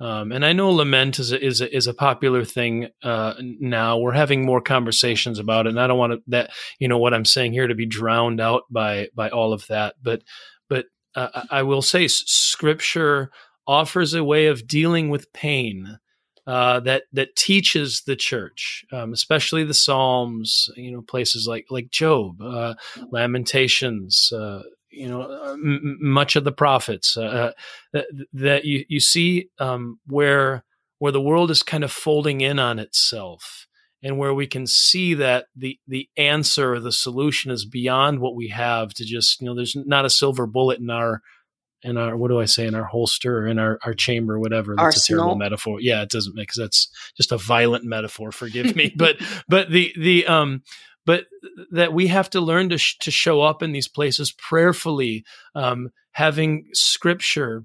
Um, and I know lament is a, is a, is a popular thing uh, now. We're having more conversations about it, and I don't want to, that you know what I'm saying here to be drowned out by by all of that. But but uh, I will say scripture offers a way of dealing with pain uh, that that teaches the church, um, especially the Psalms. You know, places like like Job, uh, Lamentations. Uh, you know, uh, m- much of the prophets uh, that, that you you see um, where where the world is kind of folding in on itself and where we can see that the the answer or the solution is beyond what we have to just you know there's not a silver bullet in our in our what do I say in our holster or in our, our chamber or whatever. That's Arsenal. a terrible metaphor. Yeah it doesn't make because that's just a violent metaphor forgive me. *laughs* But but the the um but that we have to learn to sh- to show up in these places prayerfully um having scripture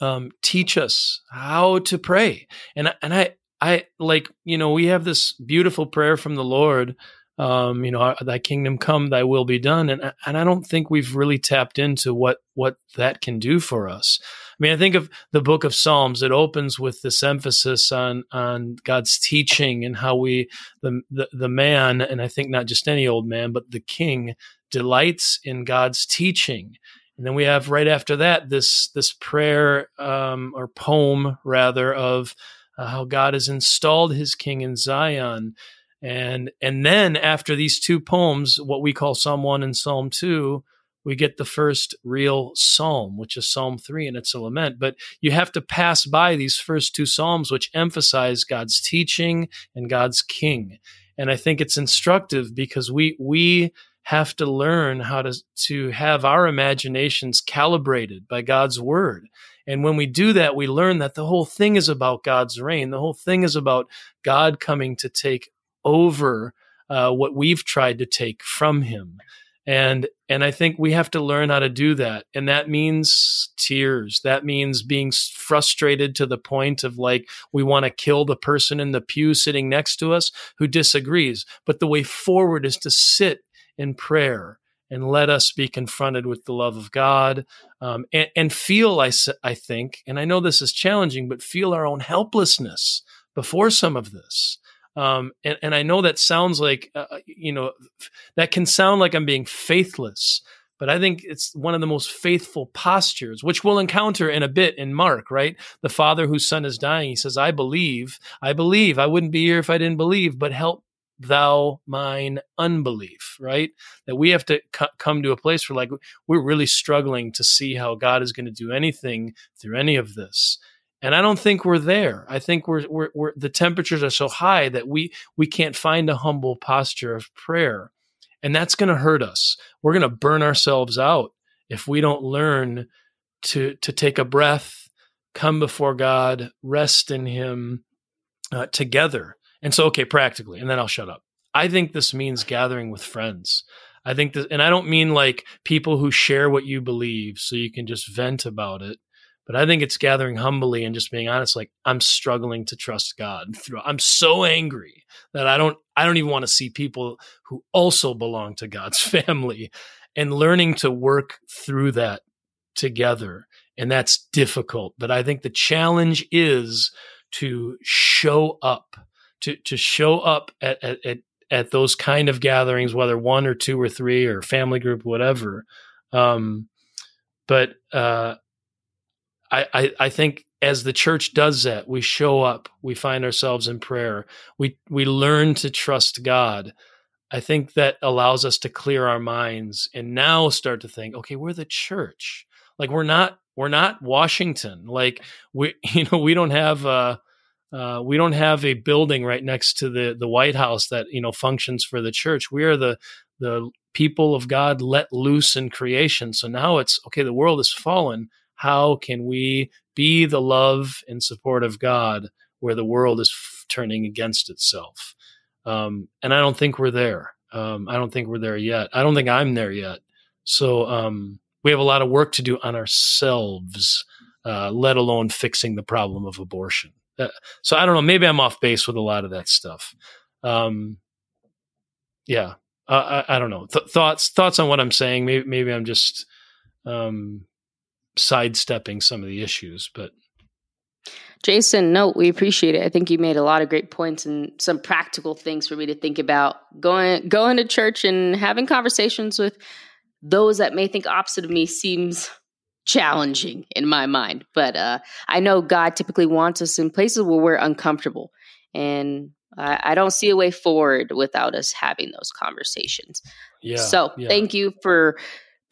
um, teach us how to pray. And and I I like, you know, we have this beautiful prayer from the Lord, um, you know, thy kingdom come, thy will be done. And, and I don't think we've really tapped into what, what that can do for us. I mean, I think of the book of Psalms, it opens with this emphasis on, on God's teaching and how we, the, the, the man, and I think not just any old man, but the king delights in God's teaching. And then we have right after that this this prayer um, or poem rather of uh, how God has installed his king in Zion. And, and then after these two poems, what we call Psalm 1 and Psalm 2, we get the first real psalm, which is Psalm 3, and it's a lament. But you have to pass by these first two psalms, which emphasize God's teaching and God's king. And I think it's instructive because we, we, have to learn how to, to have our imaginations calibrated by God's word. And when we do that, we learn that the whole thing is about God's reign. The whole thing is about God coming to take over uh, what we've tried to take from Him. And and I think we have to learn how to do that. And that means tears. That means being frustrated to the point of like we want to kill the person in the pew sitting next to us who disagrees. But the way forward is to sit in prayer and let us be confronted with the love of God um, and, and, feel, I, I think, and I know this is challenging, but feel our own helplessness before some of this. Um, and, and, I know that sounds like, uh, uh, you know, that can sound like I'm being faithless, but I think it's one of the most faithful postures, which we'll encounter in a bit in Mark, right? The father whose son is dying, he says, I believe, I believe, I wouldn't be here if I didn't believe, but help thou mine unbelief, right? That we have to c- come to a place where like we're really struggling to see how God is going to do anything through any of this. And I don't think we're there. I think we're, we're, we're the temperatures are so high that we we can't find a humble posture of prayer. And that's going to hurt us. We're going to burn ourselves out if we don't learn to to take a breath, come before God, rest in him uh, together and so, okay, practically, and then I'll shut up. I think this means gathering with friends. I think this, and I don't mean like people who share what you believe so you can just vent about it. But I think it's gathering humbly and just being honest. Like I'm struggling to trust God. I'm so angry that I don't. I don't even want to see people who also belong to God's *laughs* family, and learning to work through that together. And that's difficult. But I think the challenge is to show up to to show up at, at, at at those kind of gatherings, whether one or two or three or family group, whatever. Um, but uh, I, I, think as the church does that, we show up, we find ourselves in prayer, we we learn to trust God. I think that allows us to clear our minds and now start to think, okay, we're the church. Like we're not we're not Washington. Like we *laughs* you know we don't have uh, uh, we don't have a building right next to the the White House that you know functions for the church. We are the the people of God let loose in creation. So now it's okay. The world is fallen. How can we be the love and support of God where the world is f- turning against itself? Um, and I don't think we're there. Um, I don't think we're there yet. I don't think I'm there yet. So um, we have a lot of work to do on ourselves, uh, let alone fixing the problem of abortion. Uh, so I don't know. Maybe I'm off base with a lot of that stuff. Um, yeah, uh, I, I, don't know. Th- thoughts thoughts on what I'm saying. Maybe maybe I'm just um, sidestepping some of the issues, but Jason, no, we appreciate it. I think you made a lot of great points and some practical things for me to think about. Going going to church and having conversations with those that may think opposite of me seems challenging in my mind. But uh, I know God typically wants us in places where we're uncomfortable. And I, I don't see a way forward without us having those conversations. Yeah. So yeah. thank you for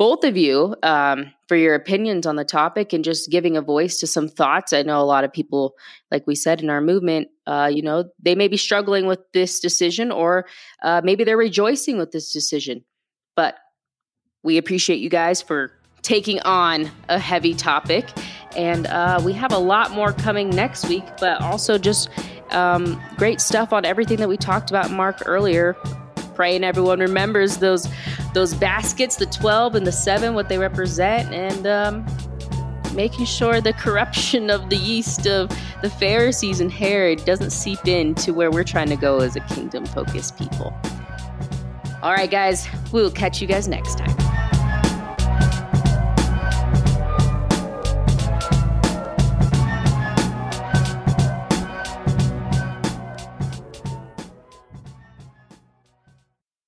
both of you um, for your opinions on the topic and just giving a voice to some thoughts. I know a lot of people, like we said in our movement, uh, you know, they may be struggling with this decision or uh, maybe they're rejoicing with this decision. But we appreciate you guys for taking on a heavy topic. And uh, we have a lot more coming next week, but also just um, great stuff on everything that we talked about, Mark, earlier. Praying everyone remembers those those baskets, the 12 and the 7, what they represent, and um, making sure the corruption of the yeast of the Pharisees and Herod doesn't seep into where we're trying to go as a kingdom focused people. All right, guys, we'll catch you guys next time.